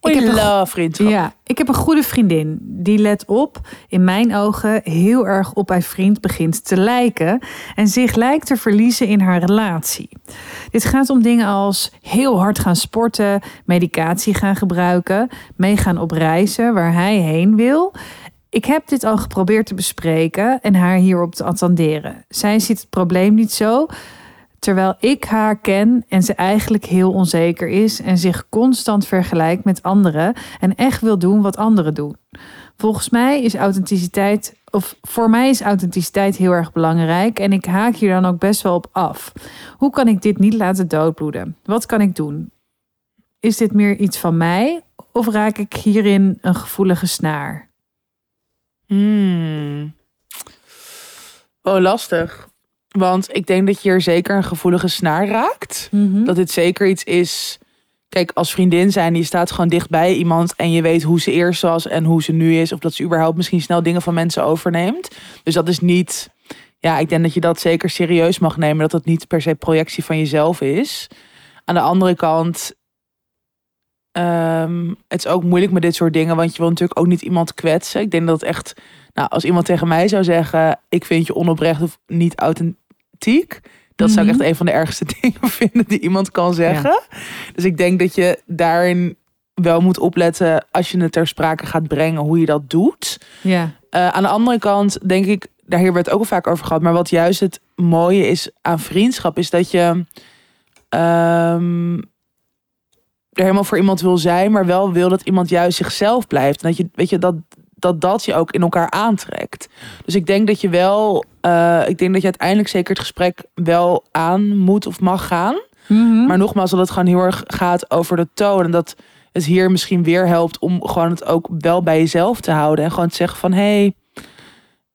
Ik heb een vriendschap. Ja, ik heb een goede vriendin. Die let op, in mijn ogen, heel erg op haar vriend begint te lijken. En zich lijkt te verliezen in haar relatie. Dit gaat om dingen als heel hard gaan sporten, medicatie gaan gebruiken, meegaan op reizen waar hij heen wil. Ik heb dit al geprobeerd te bespreken en haar hierop te attenderen. Zij ziet het probleem niet zo, terwijl ik haar ken en ze eigenlijk heel onzeker is en zich constant vergelijkt met anderen en echt wil doen wat anderen doen. Volgens mij is authenticiteit, of voor mij is authenticiteit heel erg belangrijk en ik haak hier dan ook best wel op af. Hoe kan ik dit niet laten doodbloeden? Wat kan ik doen? Is dit meer iets van mij of raak ik hierin een gevoelige snaar? Hmm. Oh, lastig. Want ik denk dat je hier zeker een gevoelige snaar raakt. Dat dit zeker iets is. Kijk, als vriendin zijn, je staat gewoon dicht bij iemand en je weet hoe ze eerst was en hoe ze nu is. Of dat ze überhaupt misschien snel dingen van mensen overneemt. Dus dat is niet. Ja, ik denk dat je dat zeker serieus mag nemen. Dat dat niet per se projectie van jezelf is. Aan de andere kant. Ehm, het is ook moeilijk met dit soort dingen, want je wil natuurlijk ook niet iemand kwetsen. Ik denk dat het echt, nou, als iemand tegen mij zou zeggen: Ik vind je onoprecht of niet authentiek, dat zou ik Mhm. echt een van de ergste dingen vinden die iemand kan zeggen. Dus ik denk dat je daarin wel moet opletten als je het ter sprake gaat brengen hoe je dat doet. Ja. Eh, aan de andere kant denk ik, daar hebben we het ook al vaak over gehad, maar wat juist het mooie is aan vriendschap, is dat je ehm, er helemaal voor iemand wil zijn, maar wel wil dat iemand juist zichzelf blijft. En dat je, weet je, dat dat, dat je ook in elkaar aantrekt. Dus ik denk dat je wel, eh, ik denk dat je uiteindelijk zeker het gesprek wel aan moet of mag gaan. Mhm. Maar nogmaals, dat het gewoon heel erg gaat over de toon. En dat het hier misschien weer helpt om gewoon het ook wel bij jezelf te houden. En gewoon te zeggen van, hé, hey,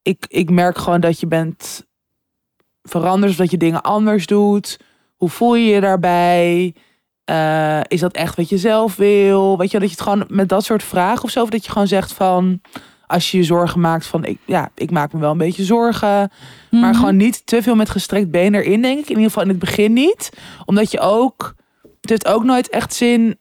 ik, ik merk gewoon dat je bent veranderd. Of dat je dingen anders doet. Hoe voel je je daarbij? Eh, is dat echt wat je zelf wil? Weet je, dat je het gewoon met dat soort vragen of zo. Of dat je gewoon zegt van, als je je zorgen maakt van, ik, ja, ik maak me wel een beetje zorgen. Maar Mhm. gewoon niet te veel met gestrekt been erin, denk ik. In ieder geval in het begin niet. Omdat je ook... Het heeft ook nooit echt zin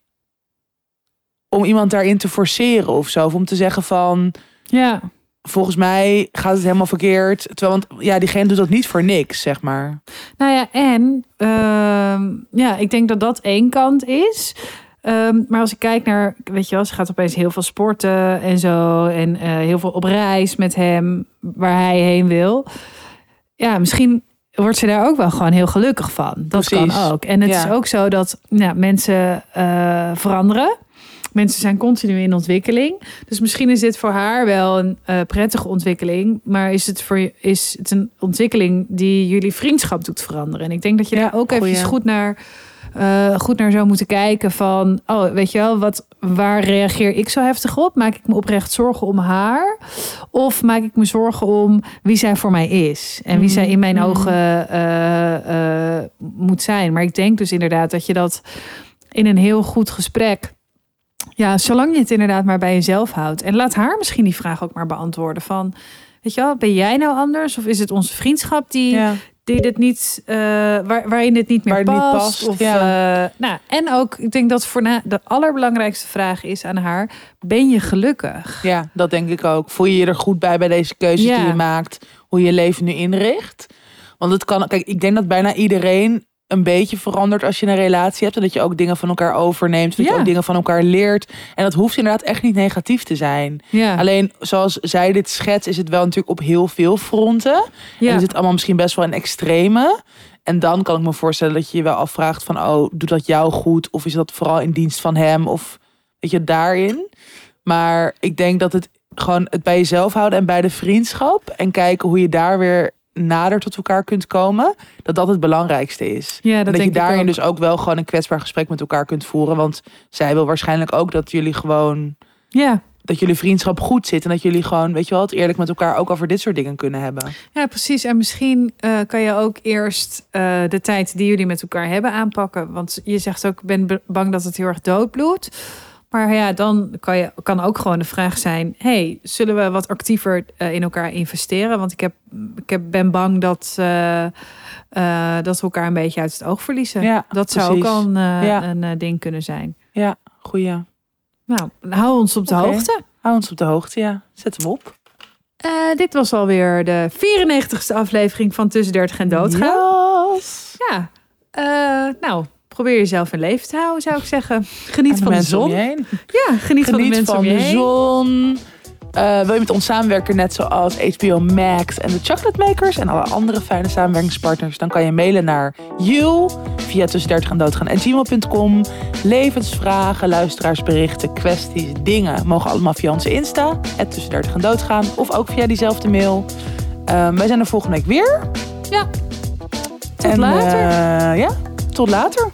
om iemand daarin te forceren of zo. Of om te zeggen van... Ja. Volgens mij gaat het helemaal verkeerd. Terwijl, want ja, diegene doet dat niet voor niks, zeg maar. Nou ja, en ehm, ja, ik denk dat dat één kant is. Ehm, maar als ik kijk naar, weet je wel, ze gaat opeens heel veel sporten en zo. En eh, heel veel op reis met hem, waar hij heen wil. Ja, misschien wordt ze daar ook wel gewoon heel gelukkig van. Dat Precies. kan ook. En het Ja. is ook zo dat nou, mensen eh, veranderen. Mensen zijn continu in ontwikkeling. Dus misschien is dit voor haar wel een eh, prettige ontwikkeling. Maar is het, voor, is het een ontwikkeling die jullie vriendschap doet veranderen? En ik denk dat je Ja, daar ook even goed naar eh, goed naar zou moeten kijken van, oh, weet je wel, wat, waar reageer ik zo heftig op? Maak ik me oprecht zorgen om haar? Of maak ik me zorgen om wie zij voor mij is en wie zij in mijn Mhm. ogen eh, moet zijn? Maar ik denk dus inderdaad dat je dat in een heel goed gesprek. Ja, zolang je het inderdaad maar bij jezelf houdt. En laat haar misschien die vraag ook maar beantwoorden. Van, weet je wel, ben jij nou anders? Of is het onze vriendschap die, Ja. die dit niet, eh, waar, waarin dit niet meer Waar het niet past? of, ja. eh, nou, en ook, ik denk dat voor na, de allerbelangrijkste vraag is aan haar: ben je gelukkig? Ja, dat denk ik ook. Voel je je er goed bij bij deze keuzes Ja. die je maakt? Hoe je je leven nu inricht? Want het kan, kijk, ik denk dat bijna iedereen een beetje verandert als je een relatie hebt. En dat je ook dingen van elkaar overneemt. Dat Ja. je ook dingen van elkaar leert. En dat hoeft inderdaad echt niet negatief te zijn. Ja, Alleen, zoals zij dit schetst, is het wel natuurlijk op heel veel fronten. ja. En is het allemaal misschien best wel een extreme. En dan kan ik me voorstellen dat je je wel afvraagt van... oh, doet dat jou goed? Of is dat vooral in dienst van hem? Of weet je, daarin. Maar ik denk dat het gewoon het bij jezelf houden en bij de vriendschap... en kijken hoe je daar weer nader tot elkaar kunt komen... dat dat het belangrijkste is. ja, en dat dat je daarin ook. dus ook wel gewoon een kwetsbaar gesprek met elkaar kunt voeren. Want zij wil waarschijnlijk ook dat jullie gewoon... Ja. dat jullie vriendschap goed zit... en dat jullie gewoon, weet je wel, het eerlijk met elkaar... ook over dit soort dingen kunnen hebben. Ja, precies. En misschien eh, kan je ook eerst eh, de tijd die jullie met elkaar hebben aanpakken. Want je zegt ook, ik ben be- bang dat het heel erg doodbloedt. Maar ja, dan kan, je, kan ook gewoon de vraag zijn... hey, zullen we wat actiever eh, in elkaar investeren? Want ik, heb, ik heb, ben bang dat, eh, eh, dat we elkaar een beetje uit het oog verliezen. Ja, dat zou ook al een, Ja. een ding kunnen zijn. Ja, goeie. Nou, hou ons op de hoogte. Hou ons op de hoogte, ja. Zet hem op. Dit was alweer de 94ste aflevering van Tussen 30 en Doodgaan. Yes. Ja, nou, probeer jezelf in leven te houden, zou ik zeggen. Geniet de van de zon. Ja, geniet, van de Geniet mensen van om je de heen. zon. Eh, wil je met ons samenwerken, net zoals HBO Max en de Chocolate Makers en alle andere fijne samenwerkingspartners, dan kan je mailen naar you via tussen 30 en doodgaan en gmail.com. Levensvragen, luisteraarsberichten, kwesties, dingen mogen allemaal via onze Insta, het tussen 30 en doodgaan, of ook via diezelfde mail. Eh, wij zijn er volgende week weer. Ja. Tot En, later. eh, ja, tot later.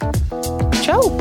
Ciao.